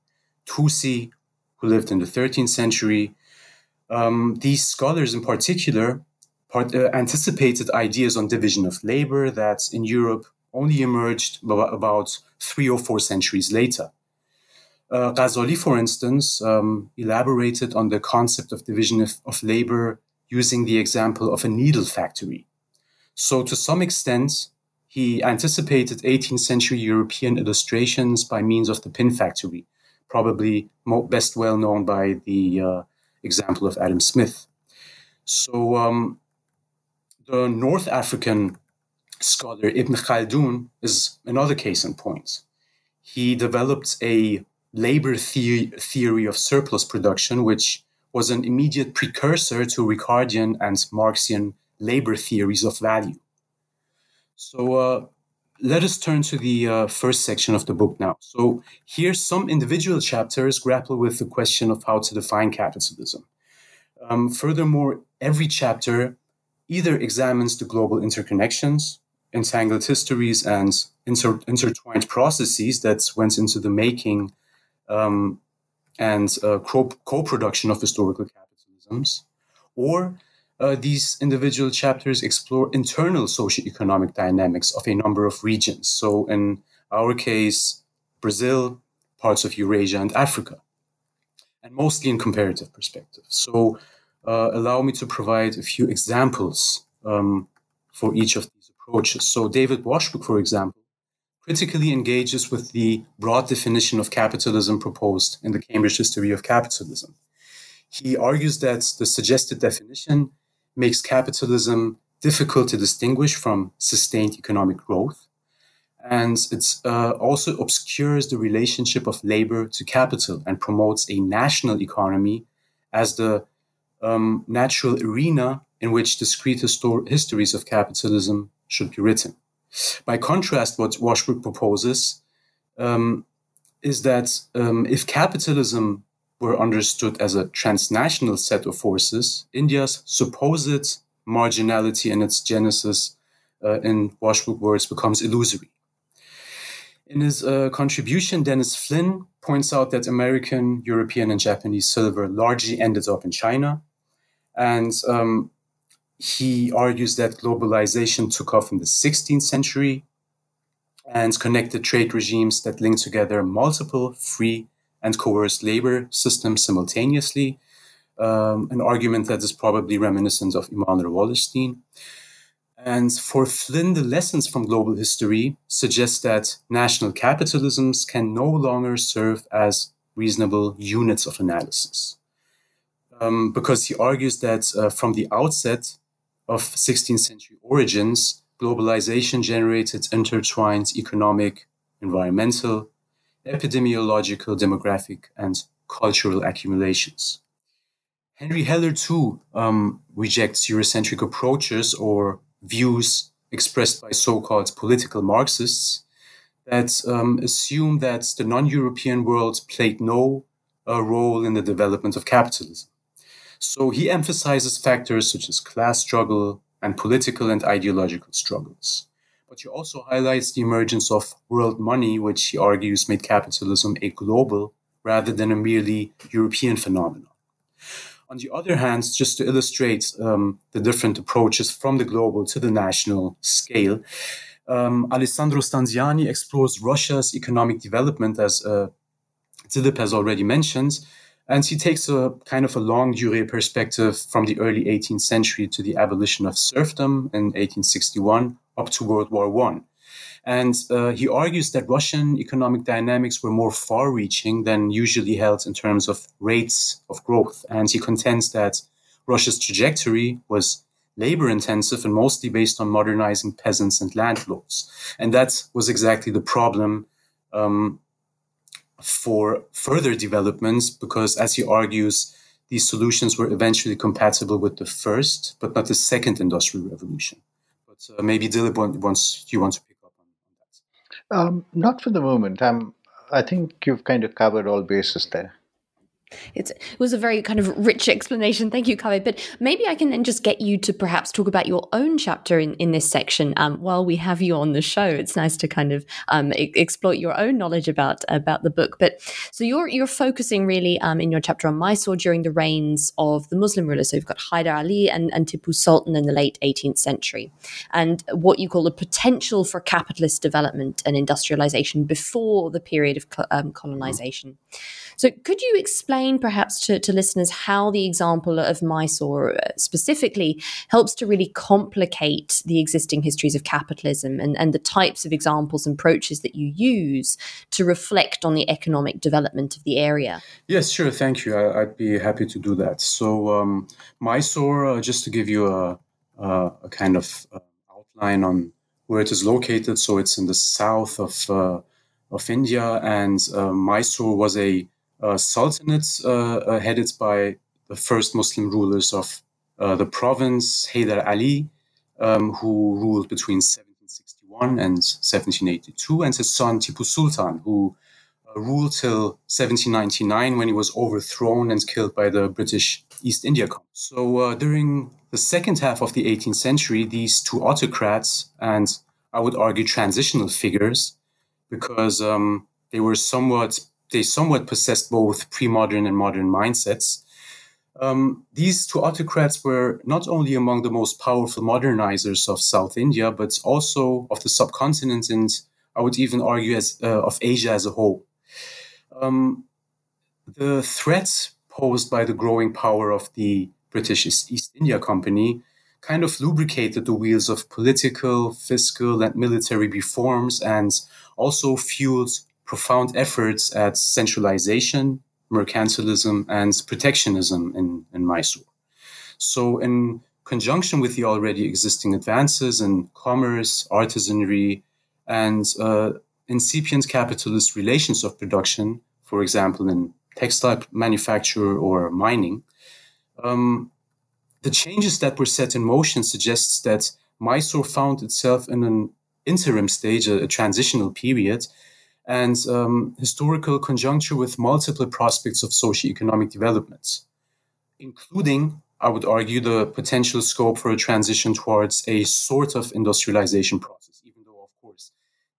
[SPEAKER 2] Tusi, who lived in the 13th century. Um, these scholars, in particular, part, uh, anticipated ideas on division of labor that in Europe only emerged about three or four centuries later. Uh, Ghazali, for instance, um, elaborated on the concept of division of, of labor using the example of a needle factory. So, to some extent, he anticipated 18th century European illustrations by means of the pin factory, probably best well known by the uh, example of Adam Smith. So, um, the North African scholar Ibn Khaldun is another case in point. He developed a labor the- theory of surplus production, which was an immediate precursor to Ricardian and Marxian labor theories of value. So uh, let us turn to the uh, first section of the book now. So here, some individual chapters grapple with the question of how to define capitalism. Um, furthermore, every chapter either examines the global interconnections, entangled histories, and inter- intertwined processes that went into the making um, and uh, co production of historical capitalisms, or uh, these individual chapters explore internal socioeconomic dynamics of a number of regions. So, in our case, Brazil, parts of Eurasia, and Africa, and mostly in comparative perspective. So, uh, allow me to provide a few examples um, for each of these approaches. So, David Washbrook, for example, critically engages with the broad definition of capitalism proposed in the Cambridge History of Capitalism. He argues that the suggested definition makes capitalism difficult to distinguish from sustained economic growth. And it uh, also obscures the relationship of labor to capital and promotes a national economy as the um, natural arena in which discrete histor- histories of capitalism should be written. By contrast, what Washbrook proposes um, is that um, if capitalism were understood as a transnational set of forces, India's supposed marginality and its genesis, uh, in Washbrook words, becomes illusory. In his uh, contribution, Dennis Flynn points out that American, European, and Japanese silver largely ended up in China. And um, he argues that globalization took off in the 16th century and connected trade regimes that linked together multiple free and coerced labor systems simultaneously, um, an argument that is probably reminiscent of Immanuel Wallerstein. And for Flynn, the lessons from global history suggest that national capitalisms can no longer serve as reasonable units of analysis. Um, because he argues that uh, from the outset, of 16th century origins, globalization generated intertwined economic, environmental, epidemiological, demographic, and cultural accumulations. Henry Heller, too, um, rejects Eurocentric approaches or views expressed by so called political Marxists that um, assume that the non European world played no uh, role in the development of capitalism. So he emphasizes factors such as class struggle and political and ideological struggles. But she also highlights the emergence of world money, which she argues made capitalism a global rather than a merely European phenomenon. On the other hand, just to illustrate um, the different approaches from the global to the national scale, um, Alessandro Stanziani explores Russia's economic development, as uh, has already mentioned, and he takes a kind of a longue durée perspective from the early 18th century to the abolition of serfdom in 1861 up to World War One. And uh, he argues that Russian economic dynamics were more far reaching than usually held in terms of rates of growth. And he contends that Russia's trajectory was labor intensive and mostly based on modernizing peasants and landlords. And that was exactly the problem um, for further developments, because as he argues, these solutions were eventually compatible with the first, but not the second industrial revolution. But maybe Dilip wants you want to pick up on,
[SPEAKER 3] that. Um, not for the moment. Um, I think you've kind of covered all bases there.
[SPEAKER 1] It's, it was a very kind of rich explanation. Thank you, Kaveh. But maybe I can then just get you to perhaps talk about your own chapter in, in this section um, while we have you on the show. It's nice to kind of um, e- exploit your own knowledge about about the book. But so you're you're focusing really um, in your chapter on Mysore during the reigns of the Muslim rulers. So you've got Hyder Ali and, and Tipu Sultan in the late 18th century, and what you call the potential for capitalist development and industrialization before the period of um, colonization. So could you explain? perhaps to, to listeners how the example of Mysore uh, specifically helps to really complicate the existing histories of capitalism and, and the types of examples and approaches that you use to reflect on the economic development of the area?
[SPEAKER 2] Yes, sure. Thank you. I, would be happy to do that. So, um, Mysore, uh, just to give you a, a, a kind of uh, outline on where it is located. So, it's in the south of uh, of India, and uh, Mysore was a uh, sultanates uh, uh, headed by the first Muslim rulers of the province, Hyder Ali, um, who ruled between 1761 and 1782, and his son Tipu Sultan, who ruled till 1799 when he was overthrown and killed by the British East India Company. So uh, during the second half of the 18th century, these two autocrats, and I would argue transitional figures, because um, they were somewhat they somewhat possessed both pre-modern and modern mindsets. Um, these two autocrats were not only among the most powerful modernizers of South India, but also of the subcontinent, and I would even argue as uh, of Asia as a whole. Um, the threat posed by the growing power of the British East India Company kind of lubricated the wheels of political, fiscal, and military reforms, and also fueled profound efforts at centralization, mercantilism, and protectionism in, in Mysore. So, in conjunction with the already existing advances in commerce, artisanry, and uh, incipient capitalist relations of production, for example, in textile manufacture or mining, um, the changes that were set in motion suggests that Mysore found itself in an interim stage, a, a transitional period, and um, historical conjuncture with multiple prospects of socioeconomic development, including, I would argue, the potential scope for a transition towards a sort of industrialization process, even though, of course,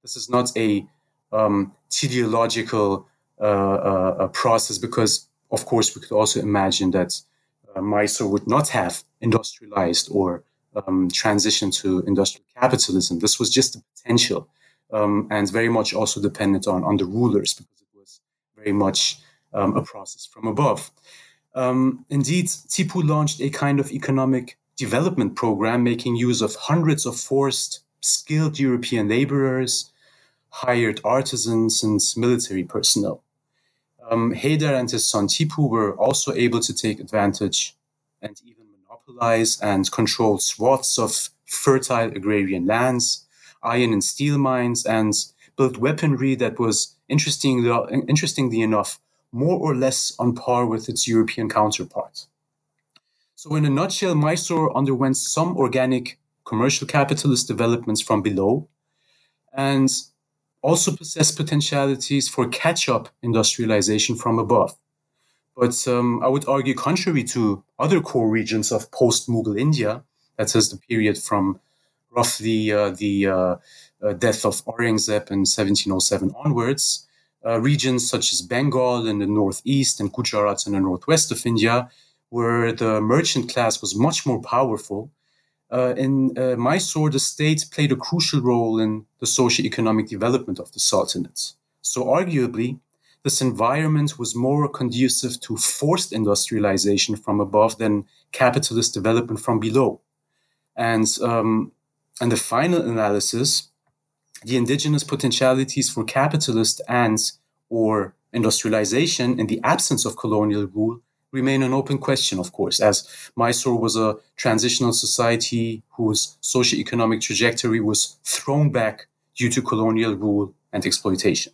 [SPEAKER 2] this is not a um, teleological uh, uh, process, because, of course, we could also imagine that uh, Mysore would not have industrialized or um, transitioned to industrial capitalism. This was just the potential um, and very much also dependent on, on the rulers because it was very much um, a process from above. Um, indeed, Tipu launched a kind of economic development program making use of hundreds of forced, skilled European laborers, hired artisans, and military personnel. Um, Hyder and his son Tipu were also able to take advantage and even monopolize and control swaths of fertile agrarian lands, iron and steel mines, and built weaponry that was interestingly, interestingly enough more or less on par with its European counterpart. So, in a nutshell, Mysore underwent some organic commercial capitalist developments from below and also possessed potentialities for catch up industrialization from above. But um, I would argue, contrary to other core regions of post Mughal India, that is the period from roughly uh, the uh, uh, death of Aurangzeb in 1707 onwards, regions such as Bengal in the northeast and Gujarat in the northwest of India, where the merchant class was much more powerful. Uh, in uh, Mysore, the state played a crucial role in the socio-economic development of the Sultanate. So, arguably, this environment was more conducive to forced industrialization from above than capitalist development from below. And, um, and the final analysis the indigenous potentialities for capitalist and or industrialization in the absence of colonial rule remain an open question, of course, as Mysore was a transitional society whose socio-economic trajectory was thrown back due to colonial rule and exploitation.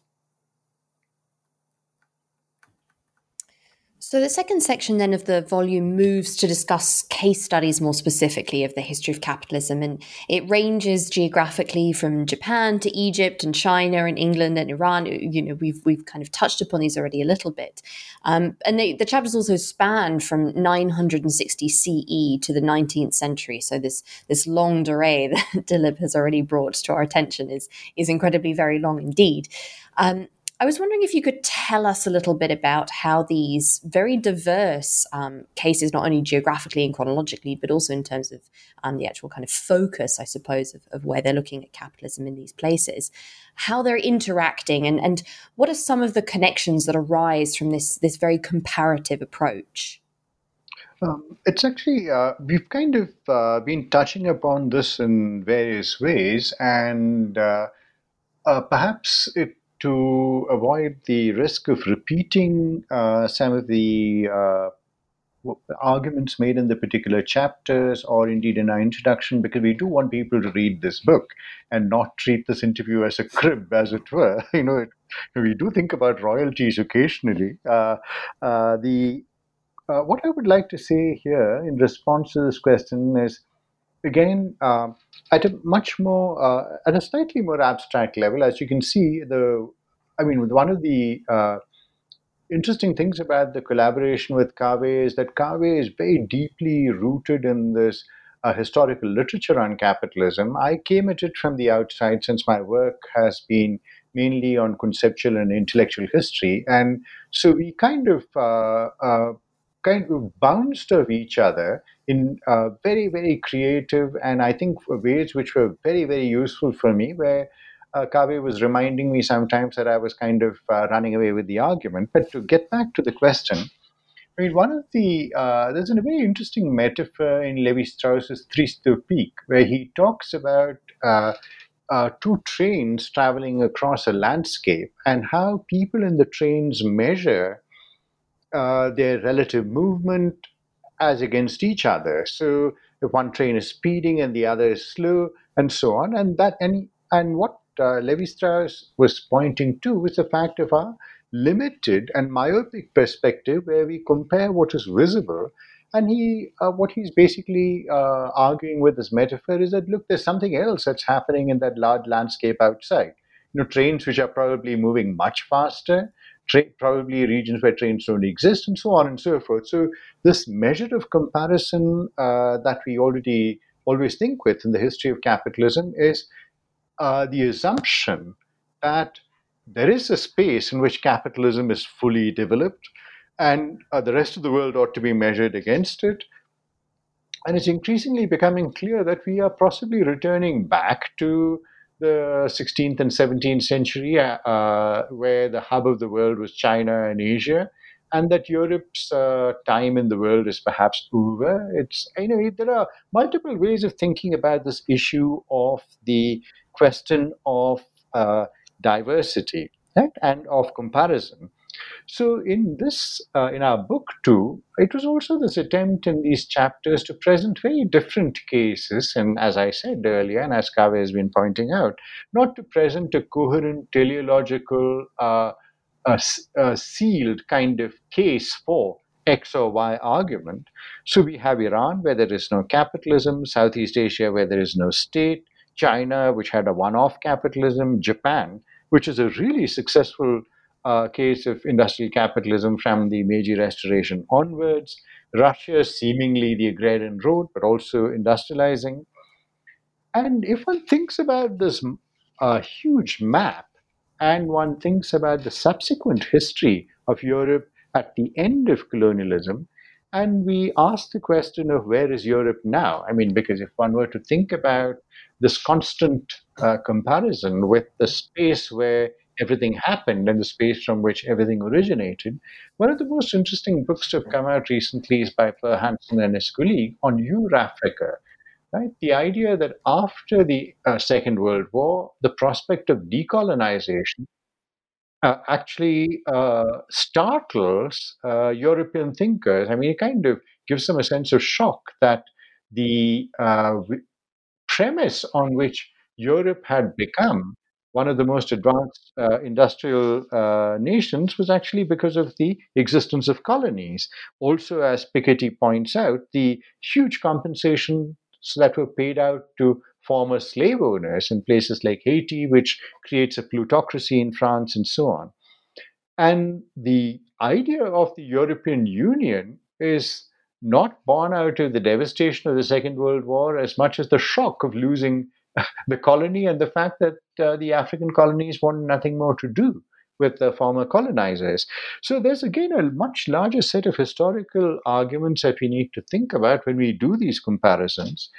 [SPEAKER 1] So, the second section then of the volume moves to discuss case studies more specifically of the history of capitalism. And it ranges geographically from Japan to Egypt and China and England and Iran. You know, we've, we've kind of touched upon these already a little bit. Um, and they, the chapters also span from 960 CE to the 19th century. So, this, this longue durée that Dilip has already brought to our attention is, is incredibly very long indeed. Um, I was wondering if you could tell us a little bit about how these very diverse um, cases, not only geographically and chronologically, but also in terms of um, the actual kind of focus, I suppose, of, of, where they're looking at capitalism in these places, how they're interacting, and, and what are some of the connections that arise from this, this very comparative approach?
[SPEAKER 3] Um, it's actually, uh, we've kind of uh, been touching upon this in various ways, and uh, uh perhaps it to avoid the risk of repeating uh, some of the uh, arguments made in the particular chapters or indeed in our introduction, because we do want people to read this book and not treat this interview as a crib, as it were. You know, it, we do think about royalties occasionally. Uh, uh the uh, what I would like to say here in response to this question is again, uh, at a much more, uh, at a slightly more abstract level, as you can see, the, I mean, one of the uh, interesting things about the collaboration with Kaveh is that Kaveh is very deeply rooted in this uh, historical literature on capitalism. I came at it from the outside since my work has been mainly on conceptual and intellectual history, and so we kind of uh, uh, kind of bounced off each other in uh, very, very creative and I think ways which were very, very useful for me, where uh, Kaveh was reminding me sometimes that I was kind of uh, running away with the argument. But to get back to the question, I mean, one of the, uh, there's a very interesting metaphor in Levi Strauss's Tristes Tropiques, where he talks about uh, uh, two trains traveling across a landscape and how people in the trains measure uh, their relative movement as against each other. So if one train is speeding and the other is slow, and so on, and that and and what uh, Levi Strauss was pointing to was the fact of our limited and myopic perspective, where we compare what is visible. And he, uh, what he's basically uh, arguing with this metaphor is that look, there's something else that's happening in that large landscape outside. You know, trains which are probably moving much faster, tra- probably regions where trains don't exist, and so on and so forth. So this measure of comparison uh, that we already always think with in the history of capitalism is uh, the assumption that there is a space in which capitalism is fully developed, and uh, the rest of the world ought to be measured against it. And it's increasingly becoming clear that we are possibly returning back to the 16th and 17th century, uh, uh, where the hub of the world was China and Asia, and that Europe's uh, time in the world is perhaps over. It's you know there are multiple ways of thinking about this issue of the question of uh, diversity right? and of comparison. So in this, uh, in our book too, it was also this attempt in these chapters to present very different cases, and as I said earlier, and as Kaveh has been pointing out, not to present a coherent teleological, uh, sealed kind of case for X or Y argument. So we have Iran, where there is no capitalism, Southeast Asia, where there is no state, China, which had a one off capitalism, Japan, which is a really successful uh, case of industrial capitalism from the Meiji Restoration onwards. Russia, seemingly the agrarian road, but also industrializing. And if one thinks about this uh, huge map and one thinks about the subsequent history of Europe at the end of colonialism, and we ask the question of where is Europe now? I mean, because if one were to think about this constant uh, comparison with the space where everything happened and the space from which everything originated. One of the most interesting books to have come out recently is by Peo Hansen and his colleague on Eurafrica. Right? The idea that after the uh, Second World War, the prospect of decolonization uh, actually uh, startles uh, European thinkers. I mean, it kind of gives them a sense of shock that the uh, premise on which Europe had become one of the most advanced uh, industrial uh, nations was actually because of the existence of colonies. Also, as Piketty points out, the huge compensations that were paid out to former slave owners in places like Haiti, which creates a plutocracy in France, and so on. And the idea of the European Union is not born out of the devastation of the Second World War as much as the shock of losing the colony and the fact that uh, the African colonies want nothing more to do with the former colonizers. So there's again a much larger set of historical arguments that we need to think about when we do these comparisons.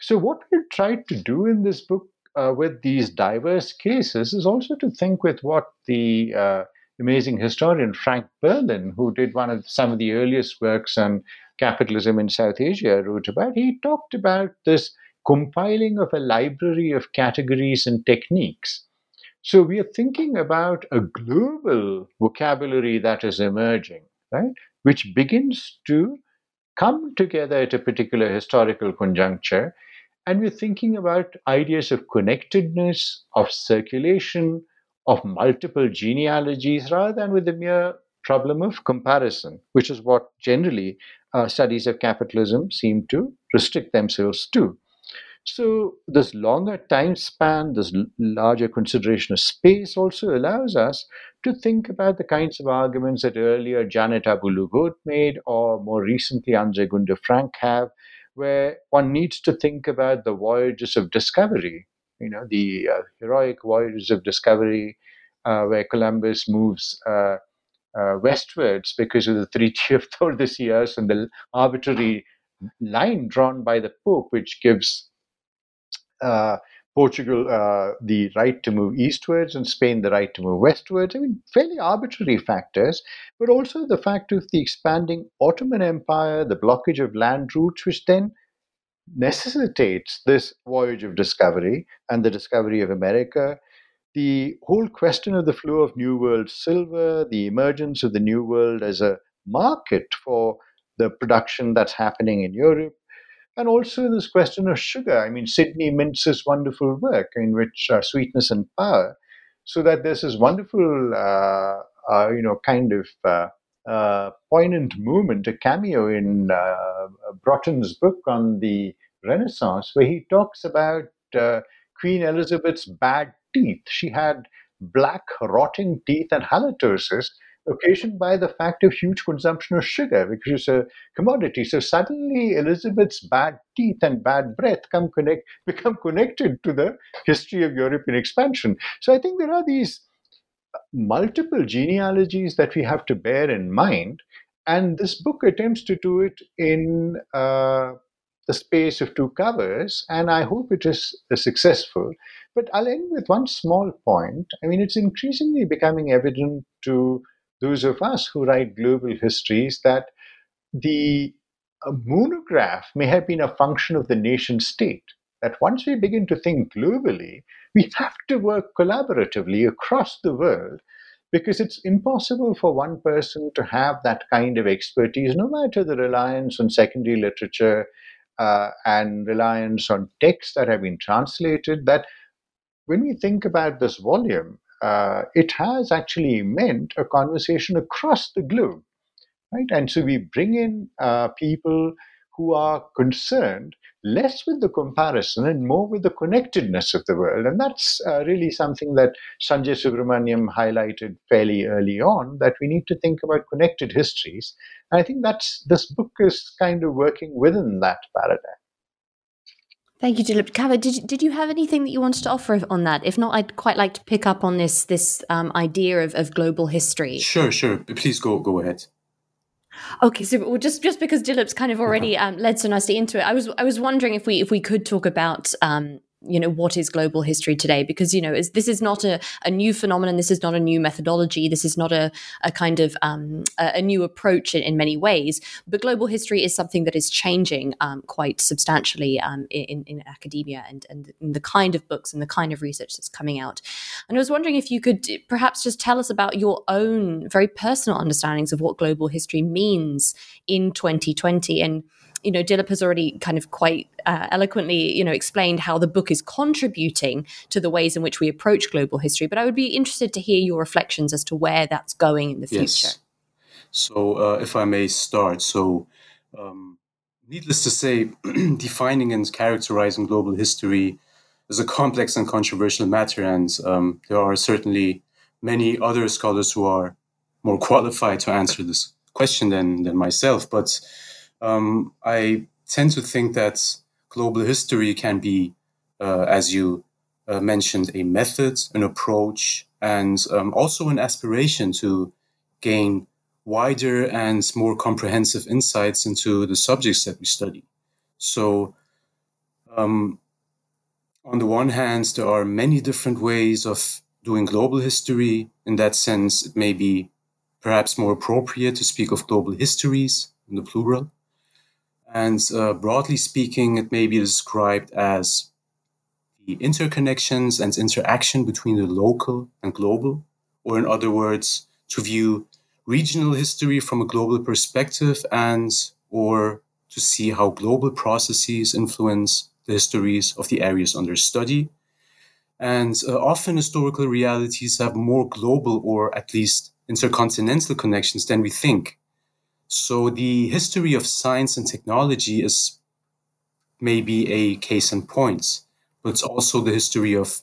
[SPEAKER 3] So, what we tried to do in this book uh, with these diverse cases is also to think with what the uh, amazing historian Frank Perlin, who did one of some of the earliest works on capitalism in South Asia, wrote about. He talked about this compiling of a library of categories and techniques. So we are thinking about a global vocabulary that is emerging, right? Which begins to come together at a particular historical conjuncture. And we're thinking about ideas of connectedness, of circulation, of multiple genealogies, rather than with the mere problem of comparison, which is what generally uh, studies of capitalism seem to restrict themselves to. So, this longer time span, this larger consideration of space also allows us to think about the kinds of arguments that earlier Janet Abu-Lughod made, or more recently Andre Gunder Frank have, where one needs to think about the voyages of discovery, you know, the uh, heroic voyages of discovery, uh, where Columbus moves. Uh, uh, westwards because of the Treaty of Tordesillas and the arbitrary line drawn by the Pope, which gives Portugal uh, the right to move eastwards and Spain the right to move westwards. I mean, fairly arbitrary factors, but also the fact of the expanding Ottoman Empire, the blockage of land routes, which then necessitates this voyage of discovery and the discovery of America. The whole question of the flow of New World silver, the emergence of the New World as a market for the production that's happening in Europe, and also this question of sugar. I mean, Sidney Mintz's wonderful work in which uh, sweetness and power, so that there's this wonderful, uh, uh, you know, kind of uh, uh, poignant moment, a cameo in uh, Brotton's book on the Renaissance, where he talks about Queen Elizabeth's bad teeth. She had black, rotting teeth and halitosis, occasioned by the fact of huge consumption of sugar, which is a commodity. So suddenly Elizabeth's bad teeth and bad breath come connect, become connected to the history of European expansion. So I think there are these multiple genealogies that we have to bear in mind. And this book attempts to do it in uh, the space of two covers, and I hope it is successful. But I'll end with one small point. I mean, it's increasingly becoming evident to those of us who write global histories that the monograph may have been a function of the nation state. That once we begin to think globally, we have to work collaboratively across the world because it's impossible for one person to have that kind of expertise, no matter the reliance on secondary literature uh, and reliance on texts that have been translated. That when we think about this volume, uh, it has actually meant a conversation across the globe, right? And so we bring in uh, people who are concerned less with the comparison and more with the connectedness of the world. And that's uh, really something that Sanjay Subrahmanyam highlighted fairly early on that we need to think about connected histories. And I think that's this book is kind of working within that paradigm.
[SPEAKER 1] Thank you, Dilip. Kaveh, did, did you have anything that you wanted to offer on that? If not, I'd quite like to pick up on this this um, idea of, of global history.
[SPEAKER 2] Sure, sure. Please go go ahead.
[SPEAKER 1] Okay, so well, just just because Dilip's kind of already um, led so nicely into it, I was I was wondering if we if we could talk about um, you know what is global history today? Because you know this is not a, a new phenomenon. This is not a new methodology. This is not a, a kind of um, a, a, new approach in, in, many ways. But global history is something that is changing um, quite substantially um, in, in, academia and, and the kind of books and the kind of research that's coming out. And i was wondering if you could perhaps just tell us about your own very personal understandings of what global history means in 2020 and you know, Dilip has already kind of quite uh, eloquently, you know, explained how the book is contributing to the ways in which we approach global history. But I would be interested to hear your reflections as to where that's going in the future. yes.
[SPEAKER 2] So, uh, if I may start, so um, needless to say, defining and characterizing global history is a complex and controversial matter, and um, there are certainly many other scholars who are more qualified to answer this question than than myself. But um, I tend to think that global history can be, uh, as you uh, mentioned, a method, an approach, and um, also an aspiration to gain wider and more comprehensive insights into the subjects that we study. So, um, on the one hand, there are many different ways of doing global history. In that sense, it may be perhaps more appropriate to speak of global histories in the plural. And uh, broadly speaking, it may be described as the interconnections and interaction between the local and global, or in other words, to view regional history from a global perspective and or to see how global processes influence the histories of the areas under study. And uh, often historical realities have more global or at least intercontinental connections than we think. So the history of science and technology is maybe a case in point, but it's also the history of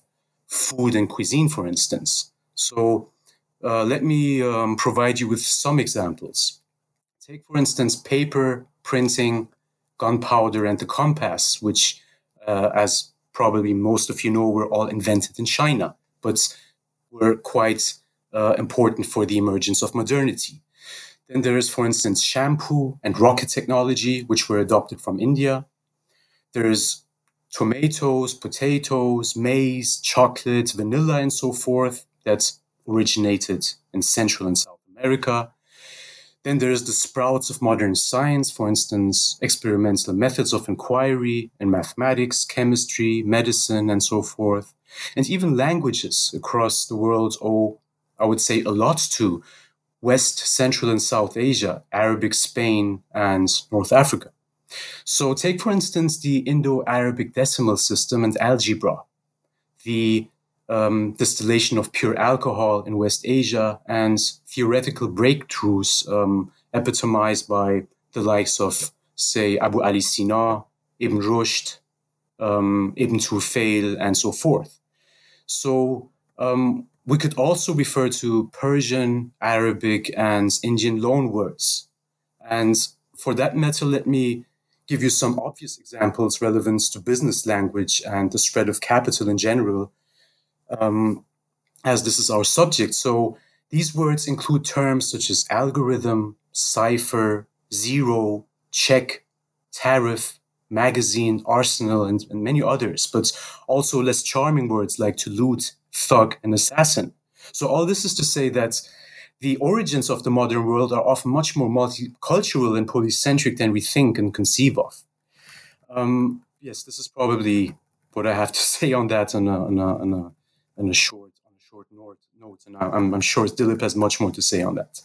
[SPEAKER 2] food and cuisine, for instance. So uh, let me um, provide you with some examples. Take, for instance, paper, printing, gunpowder, and the compass, which, uh, as probably most of you know, were all invented in China, but were quite uh, important for the emergence of modernity. Then there is, for instance, shampoo and rocket technology, which were adopted from India. There's tomatoes, potatoes, maize, chocolate, vanilla, and so forth that originated in Central and South America. Then there's the sprouts of modern science, for instance, experimental methods of inquiry in mathematics, chemistry, medicine, and so forth. And even languages across the world owe, I would say, a lot to West, Central, and South Asia, Arabic, Spain, and North Africa. So, take for instance the Indo Arabic decimal system and algebra, the um, distillation of pure alcohol in West Asia, and theoretical breakthroughs um, epitomized by the likes of, say, Abu Ali Sina, Ibn Rushd, um, Ibn Tufail, and so forth. So, um, we could also refer to Persian, Arabic, and Indian loanwords. And for that matter, let me give you some obvious examples relevant to business language and the spread of capital in general, um, as this is our subject. So these words include terms such as algorithm, cipher, zero, check, tariff, magazine, arsenal, and, and many others, but also less charming words like to loot, thug, and assassin. So all this is to say that the origins of the modern world are often much more multicultural and polycentric than we think and conceive of. Um, yes, this is probably what I have to say on that on a, on a, on a, on a short short notes, and I'm, I'm sure Dilip has much more to say on that.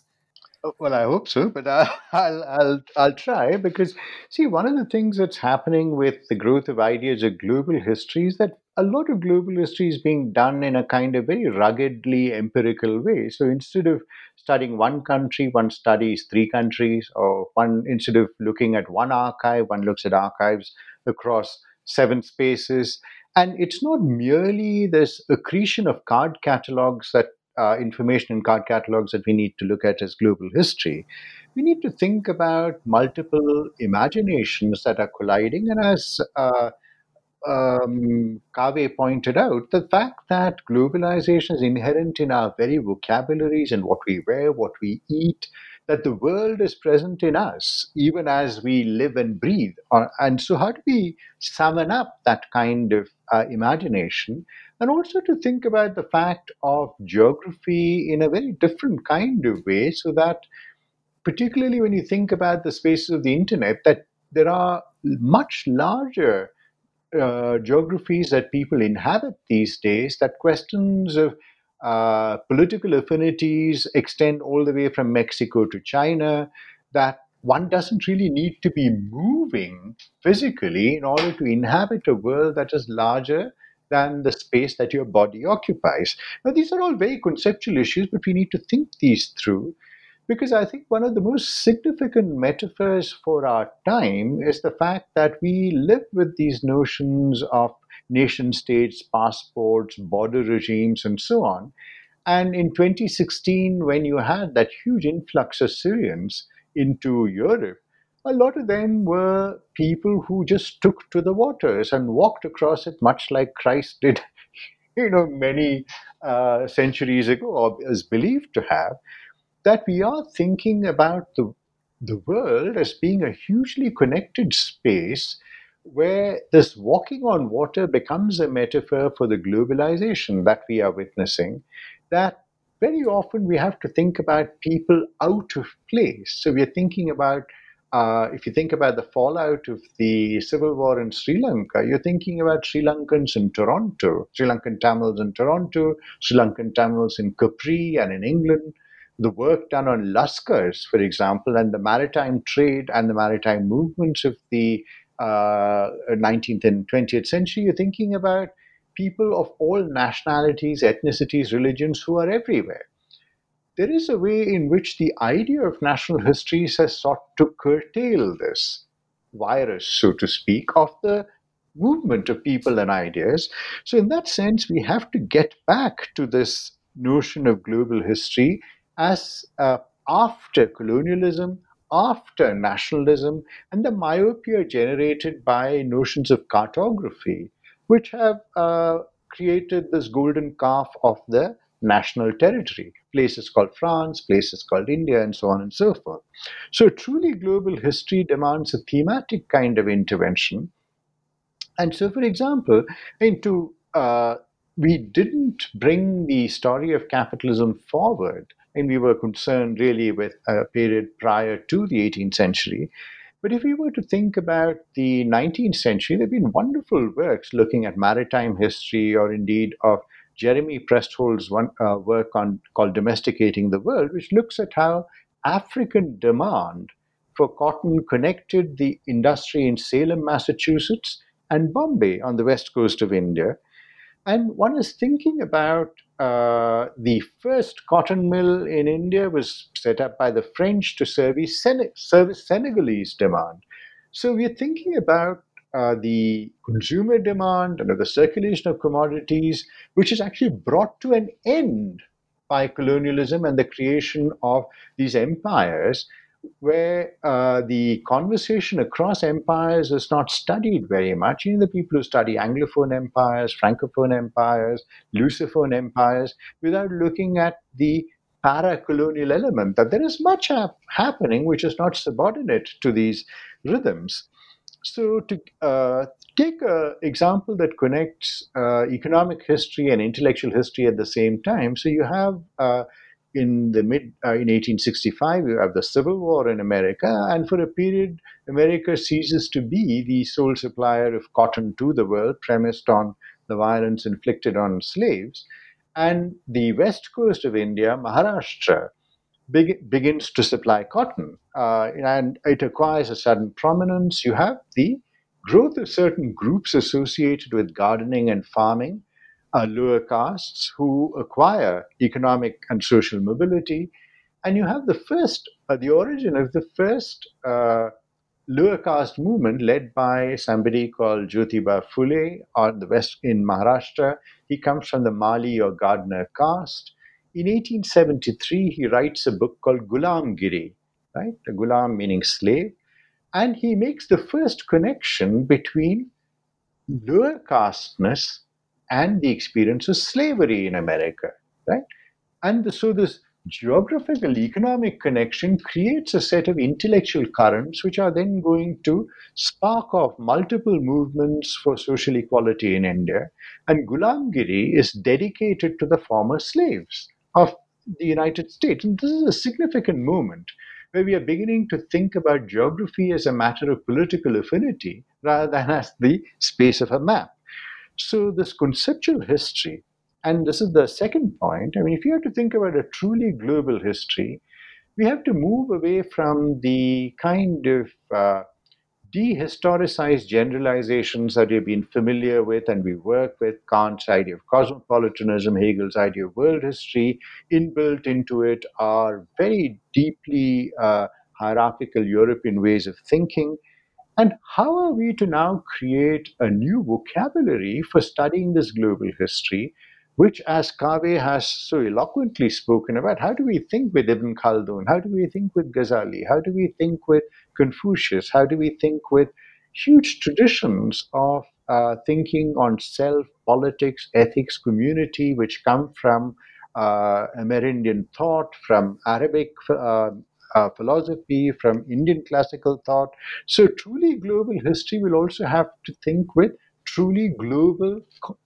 [SPEAKER 3] Oh, well, I hope so, but uh, I'll, I'll, I'll try because, see, one of the things that's happening with the growth of ideas of global history is that a lot of global history is being done in a kind of very ruggedly empirical way. So instead of studying one country, one studies three countries, or one instead of looking at one archive, one looks at archives across seven spaces. And it's not merely this accretion of card catalogs that uh, information in card catalogs that we need to look at as global history. We need to think about multiple imaginations that are colliding. And as uh, um, Kaveh pointed out, the fact that globalization is inherent in our very vocabularies and what we wear, what we eat, that the world is present in us even as we live and breathe. Uh, and so, how do we summon up that kind of uh, imagination? And also to think about the fact of geography in a very different kind of way, so that particularly when you think about the spaces of the internet, that there are much larger uh, geographies that people inhabit these days, that questions of uh, political affinities extend all the way from Mexico to China, that one doesn't really need to be moving physically in order to inhabit a world that is larger than the space that your body occupies. Now, these are all very conceptual issues, but we need to think these through because I think one of the most significant metaphors for our time is the fact that we live with these notions of nation states, passports, border regimes, and so on. And in 2016, when you had that huge influx of Syrians into Europe, a lot of them were people who just took to the waters and walked across it, much like Christ did, you know, many uh, centuries ago, or is believed to have. That we are thinking about the the world as being a hugely connected space where this walking on water becomes a metaphor for the globalization that we are witnessing, that very often we have to think about people out of place. So we are thinking about, uh, if you think about the fallout of the civil war in Sri Lanka, you're thinking about Sri Lankans in Toronto, Sri Lankan Tamils in Toronto, Sri Lankan Tamils in Capri and in England. The work done on Lascars, for example, and the maritime trade and the maritime movements of the uh, 19th and 20th century, you're thinking about people of all nationalities, ethnicities, religions who are everywhere. There is a way in which the idea of national histories has sought to curtail this virus, so to speak, of the movement of people and ideas. So, in that sense, we have to get back to this notion of global history as uh, after colonialism, after nationalism and the myopia generated by notions of cartography, which have uh, created this golden calf of the national territory. Places called France, places called India, and so on and so forth. So, truly global history demands a thematic kind of intervention. And so, for example, into uh, we didn't bring the story of capitalism forward and we were concerned really with a period prior to the 18th century. But if we were to think about the 19th century, there have been wonderful works looking at maritime history or indeed of Jeremy Prestholdt's one, uh, work on called Domesticating the World, which looks at how African demand for cotton connected the industry in Salem, Massachusetts, and Bombay on the west coast of India. And one is thinking about uh, the first cotton mill in India was set up by the French to service, Sen- service Senegalese demand. So we're thinking about the consumer demand and the circulation of commodities, which is actually brought to an end by colonialism and the creation of these empires where uh, the conversation across empires is not studied very much. You know, the people who study Anglophone empires, Francophone empires, Lusophone empires, without looking at the para-colonial element, that there is much happening which is not subordinate to these rhythms. So, to uh, take an example that connects uh, economic history and intellectual history at the same time, so you have uh, in the mid uh, in 1865 you have the civil war in america and for a period america ceases to be the sole supplier of cotton to the world premised on the violence inflicted on slaves. And the west coast of India, Maharashtra, begins to supply cotton uh, and it acquires a sudden prominence. You have the growth of certain groups associated with gardening and farming, uh, lower castes who acquire economic and social mobility. And you have the first, uh, the origin of the first uh, lower caste movement led by somebody called Jyotiba Phule on the west in Maharashtra. He comes from the Mali or gardener caste. In 1873, he writes a book called Gulamgiri, right? The Gulam meaning slave. And he makes the first connection between lower casteness and the experience of slavery in America, right? And so this geographical economic connection creates a set of intellectual currents which are then going to spark off multiple movements for social equality in India. And Gulamgiri is dedicated to the former slaves of the United States. And this is a significant moment where we are beginning to think about geography as a matter of political affinity rather than as the space of a map. So, this conceptual history and this is the second point. I mean, if you have to think about a truly global history, we have to move away from the kind of uh, dehistoricized generalizations that we've been familiar with and we work with Kant's idea of cosmopolitanism, Hegel's idea of world history. Inbuilt into it are very deeply uh, hierarchical European ways of thinking. And how are we to now create a new vocabulary for studying this global history which, as Kaveh has so eloquently spoken about, how do we think with Ibn Khaldun? How do we think with Ghazali? How do we think with Confucius? How do we think with huge traditions of uh, thinking on self, politics, ethics, community, which come from uh, Amerindian thought, from Arabic uh, uh, philosophy, from Indian classical thought. So, truly global history will also have to think with truly global co-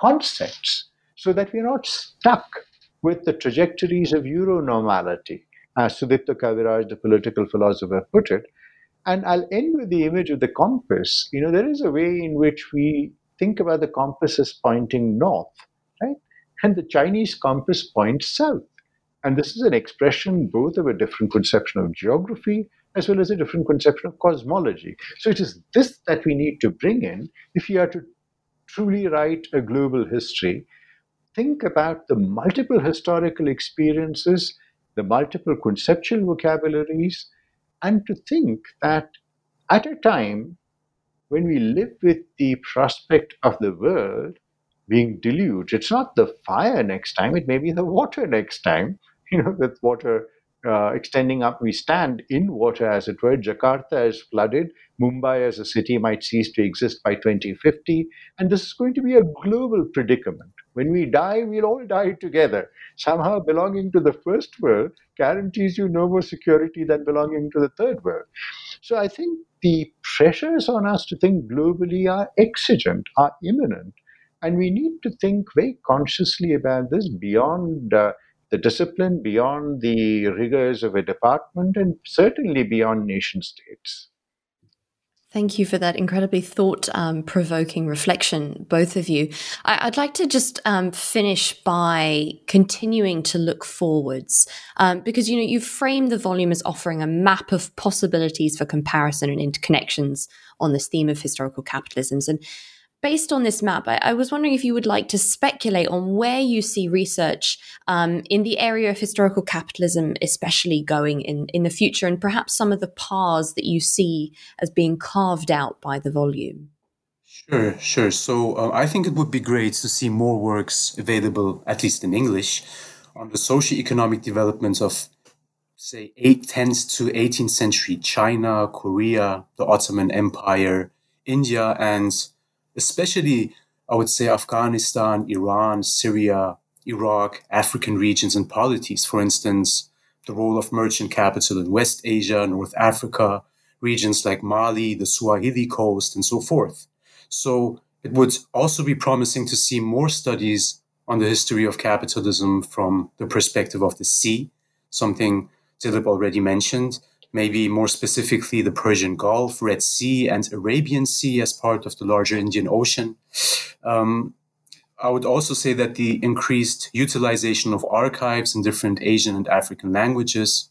[SPEAKER 3] concepts so that we're not stuck with the trajectories of Euronormality, as Sudipta Kaviraj, the political philosopher, put it. And I'll end with the image of the compass. You know, there is a way in which we think about the compass as pointing north, right? And the Chinese compass points south. And this is an expression both of a different conception of geography as well as a different conception of cosmology. So it is this that we need to bring in if we are to truly write a global history think about the multiple historical experiences, the multiple conceptual vocabularies, and to think that at a time when we live with the prospect of the world being deluged, it's not the fire next time, it may be the water next time, you know, with water uh, extending up. We stand in water, as it were. Jakarta is flooded. Mumbai as a city might cease to exist by 2050. And this is going to be a global predicament. When we die, we'll all die together. Somehow, belonging to the first world guarantees you no more security than belonging to the third world. So I think the pressures on us to think globally are exigent, are imminent. And we need to think very consciously about this beyond uh, the discipline, beyond the rigors of a department, and certainly beyond nation states.
[SPEAKER 1] Thank you for that incredibly thought um, provoking reflection, both of you. I- would like to just um, finish by continuing to look forwards um, because, you know, you've framed the volume as offering a map of possibilities for comparison and interconnections on this theme of historical capitalisms. And based on this map, I, I, was wondering if you would like to speculate on where you see research um, in the area of historical capitalism, especially going in, in the future, and perhaps some of the paths that you see as being carved out by the volume.
[SPEAKER 2] Sure, sure. So uh, I think it would be great to see more works available, at least in English, on the socio-economic developments of, say, 8th, 10th to 18th century China, Korea, the Ottoman Empire, India, and especially, I would say, Afghanistan, Iran, Syria, Iraq, African regions and polities. For instance, the role of merchant capital in West Asia, North Africa, regions like Mali, the Swahili coast, and so forth. So it would also be promising to see more studies on the history of capitalism from the perspective of the sea, something Dilip already mentioned, maybe more specifically the Persian Gulf, Red Sea, and Arabian Sea as part of the larger Indian Ocean. Um, I would also say that the increased utilization of archives in different Asian and African languages,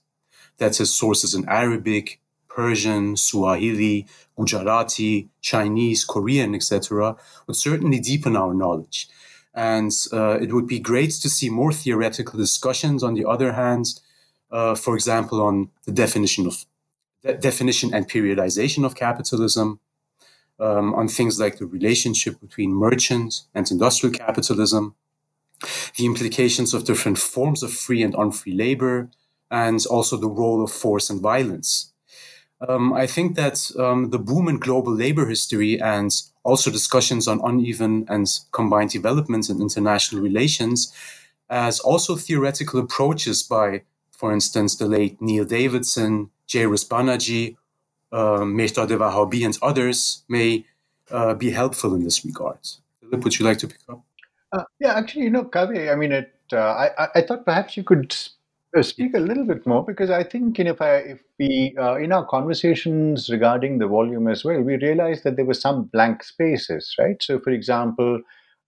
[SPEAKER 2] that is sources in Arabic, Persian, Swahili, Gujarati, Chinese, Korean, etc., would certainly deepen our knowledge. And uh, it would be great to see more theoretical discussions, on the other hand, uh, for example, on the definition of de- definition and periodization of capitalism, um, on things like the relationship between merchant and industrial capitalism, the implications of different forms of free and unfree labor, and also the role of force and violence. Um, I think that um, the boom in global labor history and also discussions on uneven and combined developments in international relations as also theoretical approaches by, for instance, the late Neil Davidson, Jairus Banaji, uh, Mehrdad Vahabi, and others may uh, be helpful in this regard. Dilip, would you like to pick up?
[SPEAKER 3] Uh, yeah, actually, you know, Kaveh, I mean, it, uh, I, I thought perhaps you could uh, speak a little bit more because I think you know, if I if we uh, in our conversations regarding the volume as well, we realized that there were some blank spaces, right? So, for example,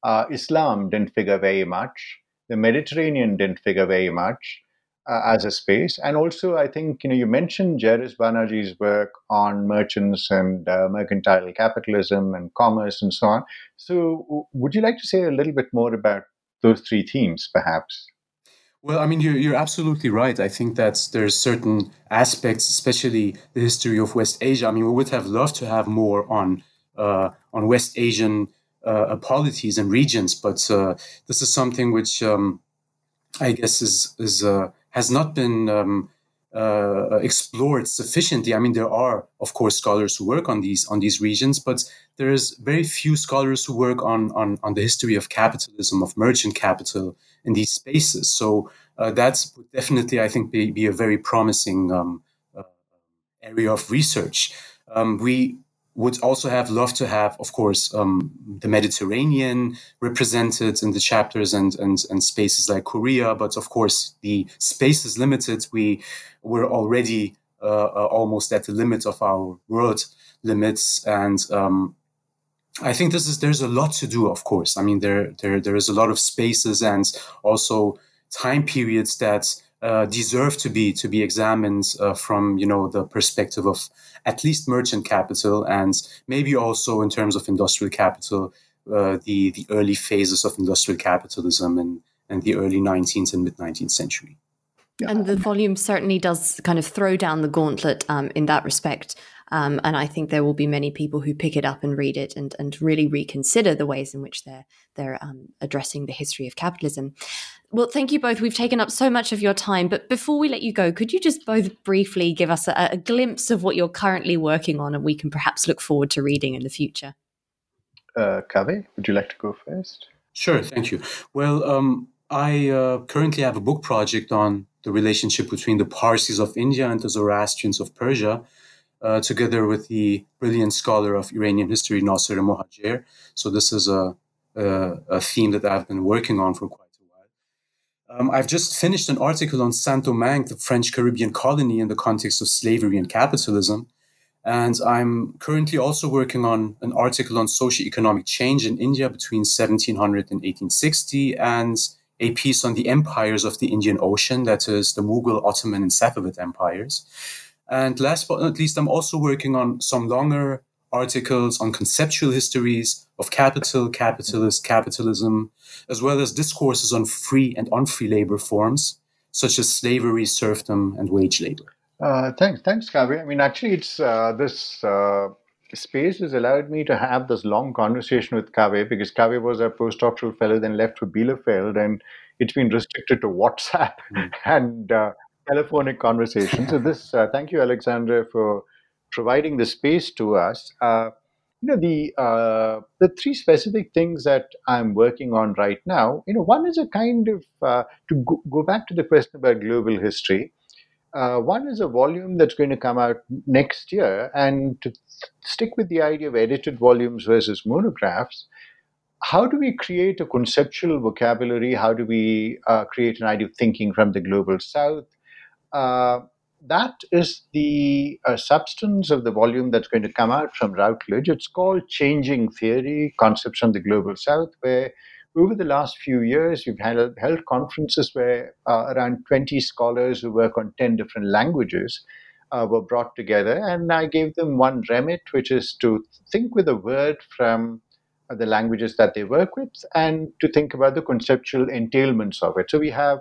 [SPEAKER 3] uh, Islam didn't figure very much. The Mediterranean didn't figure very much uh, as a space, and also I think you know you mentioned Jairus Banaji's work on merchants and uh, mercantile capitalism and commerce and so on. So, would you like to say a little bit more about those three themes, perhaps?
[SPEAKER 2] Well, I mean, you're, you're absolutely right. I think that there's certain aspects, especially the history of West Asia. I mean, we would have loved to have more on uh, on West Asian uh, polities and regions, but uh, this is something which um, I guess is is uh, has not been um, uh, explored sufficiently. I mean, there are, of course, scholars who work on these on these regions, but there's very few scholars who work on on, on the history of capitalism, of merchant capital in these spaces. So uh, that's definitely, I think, be, be a very promising um, uh, area of research. Um, we would also have loved to have, of course, um, the Mediterranean represented in the chapters and, and, and spaces like Korea. But of course, the space is limited. We were already uh, uh, almost at the limit of our world limits. And um, I think this is there's a lot to do. Of course, I mean there there there is a lot of spaces and also time periods that uh, deserve to be to be examined uh, from you know the perspective of at least merchant capital and maybe also in terms of industrial capital uh, the the early phases of industrial capitalism and and the early 19th and mid 19th century.
[SPEAKER 1] And the volume certainly does kind of throw down the gauntlet um, in that respect um, and I think there will be many people who pick it up and read it and, and really reconsider the ways in which they're they're um, addressing the history of capitalism. Well, thank you both. We've taken up so much of your time, but before we let you go, could you just both briefly give us a, a glimpse of what you're currently working on, and we can perhaps look forward to reading in the future?
[SPEAKER 3] Uh, Kaveh, would you like to go first?
[SPEAKER 2] Sure, thank you. Well, um, I uh, currently have a book project on the relationship between the Parsis of India and the Zoroastrians of Persia uh, together with the brilliant scholar of Iranian history, Nasser Mohajer. So this is a, a, a, theme that I've been working on for quite a while. Um, I've just finished an article on Saint-Domingue, the French Caribbean colony in the context of slavery and capitalism. And I'm currently also working on an article on socio-economic change in India between 1700 and 1860 and a piece on the empires of the Indian Ocean, that is the Mughal, Ottoman, and Safavid empires. And last but not least, I'm also working on some longer articles on conceptual histories of capital, capitalist, capitalism, as well as discourses on free and unfree labor forms, such as slavery, serfdom, and wage labor.
[SPEAKER 3] Uh, thanks, thanks, Kaveh. I mean, actually, it's uh, this uh, space has allowed me to have this long conversation with Kaveh because Kaveh was a postdoctoral fellow, then left for Bielefeld, and it's been restricted to WhatsApp mm. and uh, telephonic conversation. so this, uh, thank you, Alexandra, for providing the space to us. Uh, you know the uh, the three specific things that I'm working on right now. You know, one is a kind of uh, to go, go, back to the question about global history. Uh, one is a volume that's going to come out next year, and to stick with the idea of edited volumes versus monographs how do we create a conceptual vocabulary? How do we uh, create an idea of thinking from the global south? Uh, that is the uh, substance of the volume that's going to come out from Routledge. It's called Changing Theory Concepts from the Global South, where over the last few years, we've held, held conferences where uh, around 20 scholars who work on 10 different languages uh, were brought together. And I gave them one remit, which is to think with a word from uh, the languages that they work with and to think about the conceptual entailments of it. So we have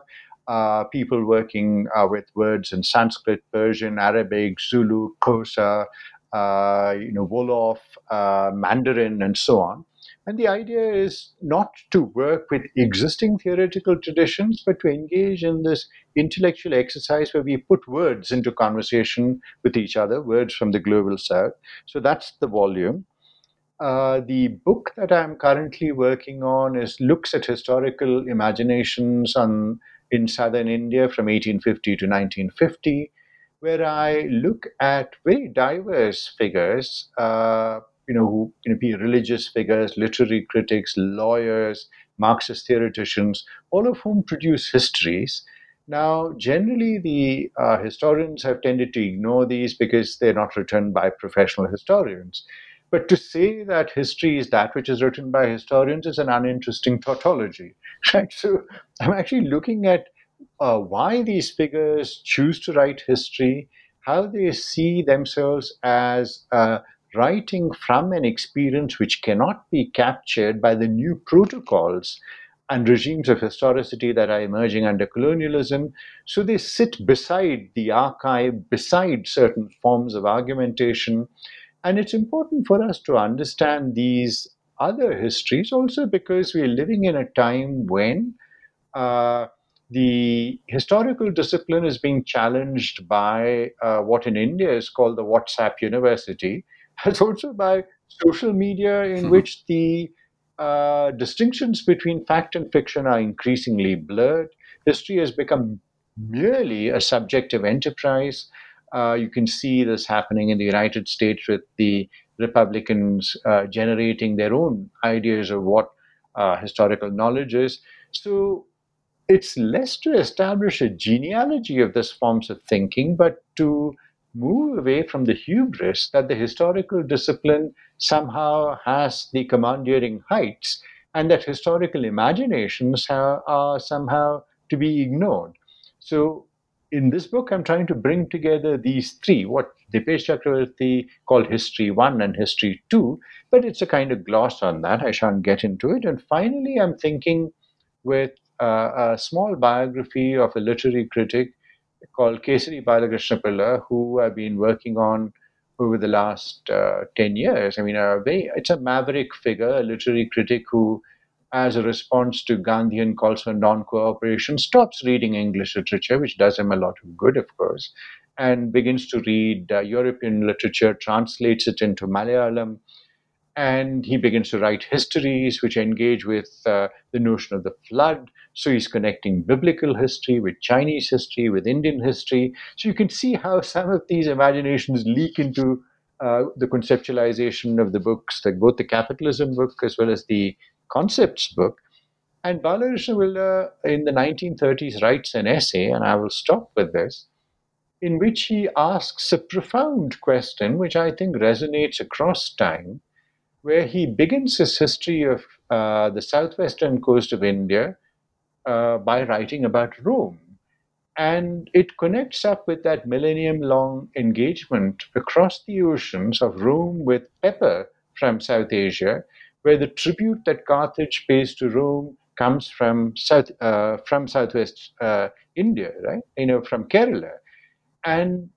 [SPEAKER 3] uh, people working uh, with words in Sanskrit, Persian, Arabic, Zulu, Xhosa, uh, you know, Wolof, uh, Mandarin, and so on. And the idea is not to work with existing theoretical traditions, but to engage in this intellectual exercise where we put words into conversation with each other, words from the global south. So that's the volume. Uh, the book that I'm currently working on is looks at historical imaginations on in southern India from 1850 to 1950, where I look at very diverse figures. Uh, you know, who you know, be religious figures, literary critics, lawyers, Marxist theoreticians, all of whom produce histories. Now, generally, the uh, historians have tended to ignore these because they're not written by professional historians. But to say that history is that which is written by historians is an uninteresting tautology, right? So I'm actually looking at uh, why these figures choose to write history, how they see themselves as uh, writing from an experience which cannot be captured by the new protocols and regimes of historicity that are emerging under colonialism. So they sit beside the archive, beside certain forms of argumentation. And it's important for us to understand these other histories also because we're living in a time when uh, the historical discipline is being challenged by uh, what in India is called the WhatsApp University, as also by social media, in mm-hmm. which the uh, distinctions between fact and fiction are increasingly blurred. History has become merely a subjective enterprise. Uh, you can see this happening in the United States with the Republicans uh, generating their own ideas of what uh, historical knowledge is. So it's less to establish a genealogy of these forms of thinking, but to move away from the hubris that the historical discipline somehow has the commandeering heights and that historical imaginations are, are somehow to be ignored. So, in this book, I'm trying to bring together these three, what Dipesh Chakrabarty called History 1 and History 2, but it's a kind of gloss on that. I shan't get into it. And finally, I'm thinking with uh, a small biography of a literary critic called Kesari Balakrishna who I've been working on over the last uh, 10 years. I mean, a very, it's a maverick figure, a literary critic who, as a response to Gandhian calls for non cooperation, stops reading English literature, which does him a lot of good, of course, and begins to read uh, European literature, translates it into Malayalam, and he begins to write histories which engage with uh, the notion of the flood. So he's connecting biblical history with Chinese history, with Indian history. So you can see how some of these imaginations leak into uh, the conceptualization of the books, like both the capitalism book as well as the concepts book. And Balakrishna Pillai in the 1930s writes an essay, and I will stop with this, in which he asks a profound question, which I think resonates across time where he begins his history of uh, the southwestern coast of India uh, by writing about Rome. And it connects up with that millennium long engagement across the oceans of Rome with Pepper from South Asia, where the tribute that Carthage pays to Rome comes from South uh, from Southwest uh, India, right? You know, from Kerala, and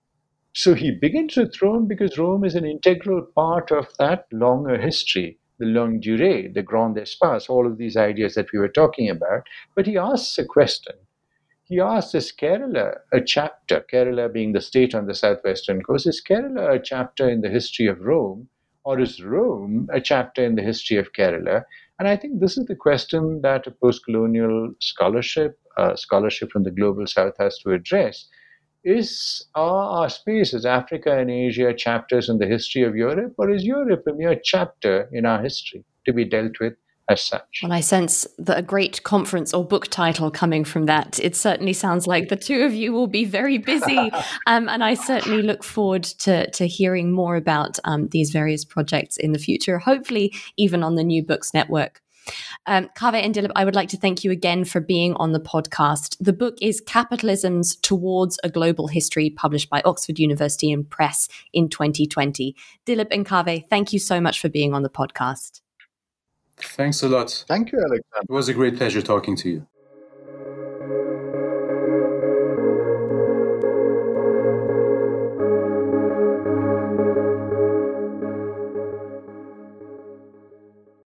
[SPEAKER 3] so he begins with Rome because Rome is an integral part of that longer history, the longue durée, the grand espace, all of these ideas that we were talking about. But he asks a question. He asks, is Kerala a chapter, Kerala being the state on the southwestern coast, is Kerala a chapter in the history of Rome, or is Rome a chapter in the history of Kerala? And I think this is the question that a post colonial scholarship, uh, scholarship from the global south has to address is are our spaces, Africa and Asia, chapters in the history of Europe, or is Europe a mere chapter in our history to be dealt with as such.
[SPEAKER 1] Well, I sense that a great conference or book title coming from that. It certainly sounds like the two of you will be very busy, um, and I certainly look forward to to hearing more about um, these various projects in the future. Hopefully, even on the New Books Network. Um, Kaveh and Dilip, I would like to thank you again for being on the podcast. The book is Capitalisms Towards a Global History, published by Oxford University and Press in 2020. Dilip and Kaveh, thank you so much for being on the podcast.
[SPEAKER 2] Thanks a lot.
[SPEAKER 3] Thank you, Alexandra.
[SPEAKER 2] It was a great pleasure talking to you.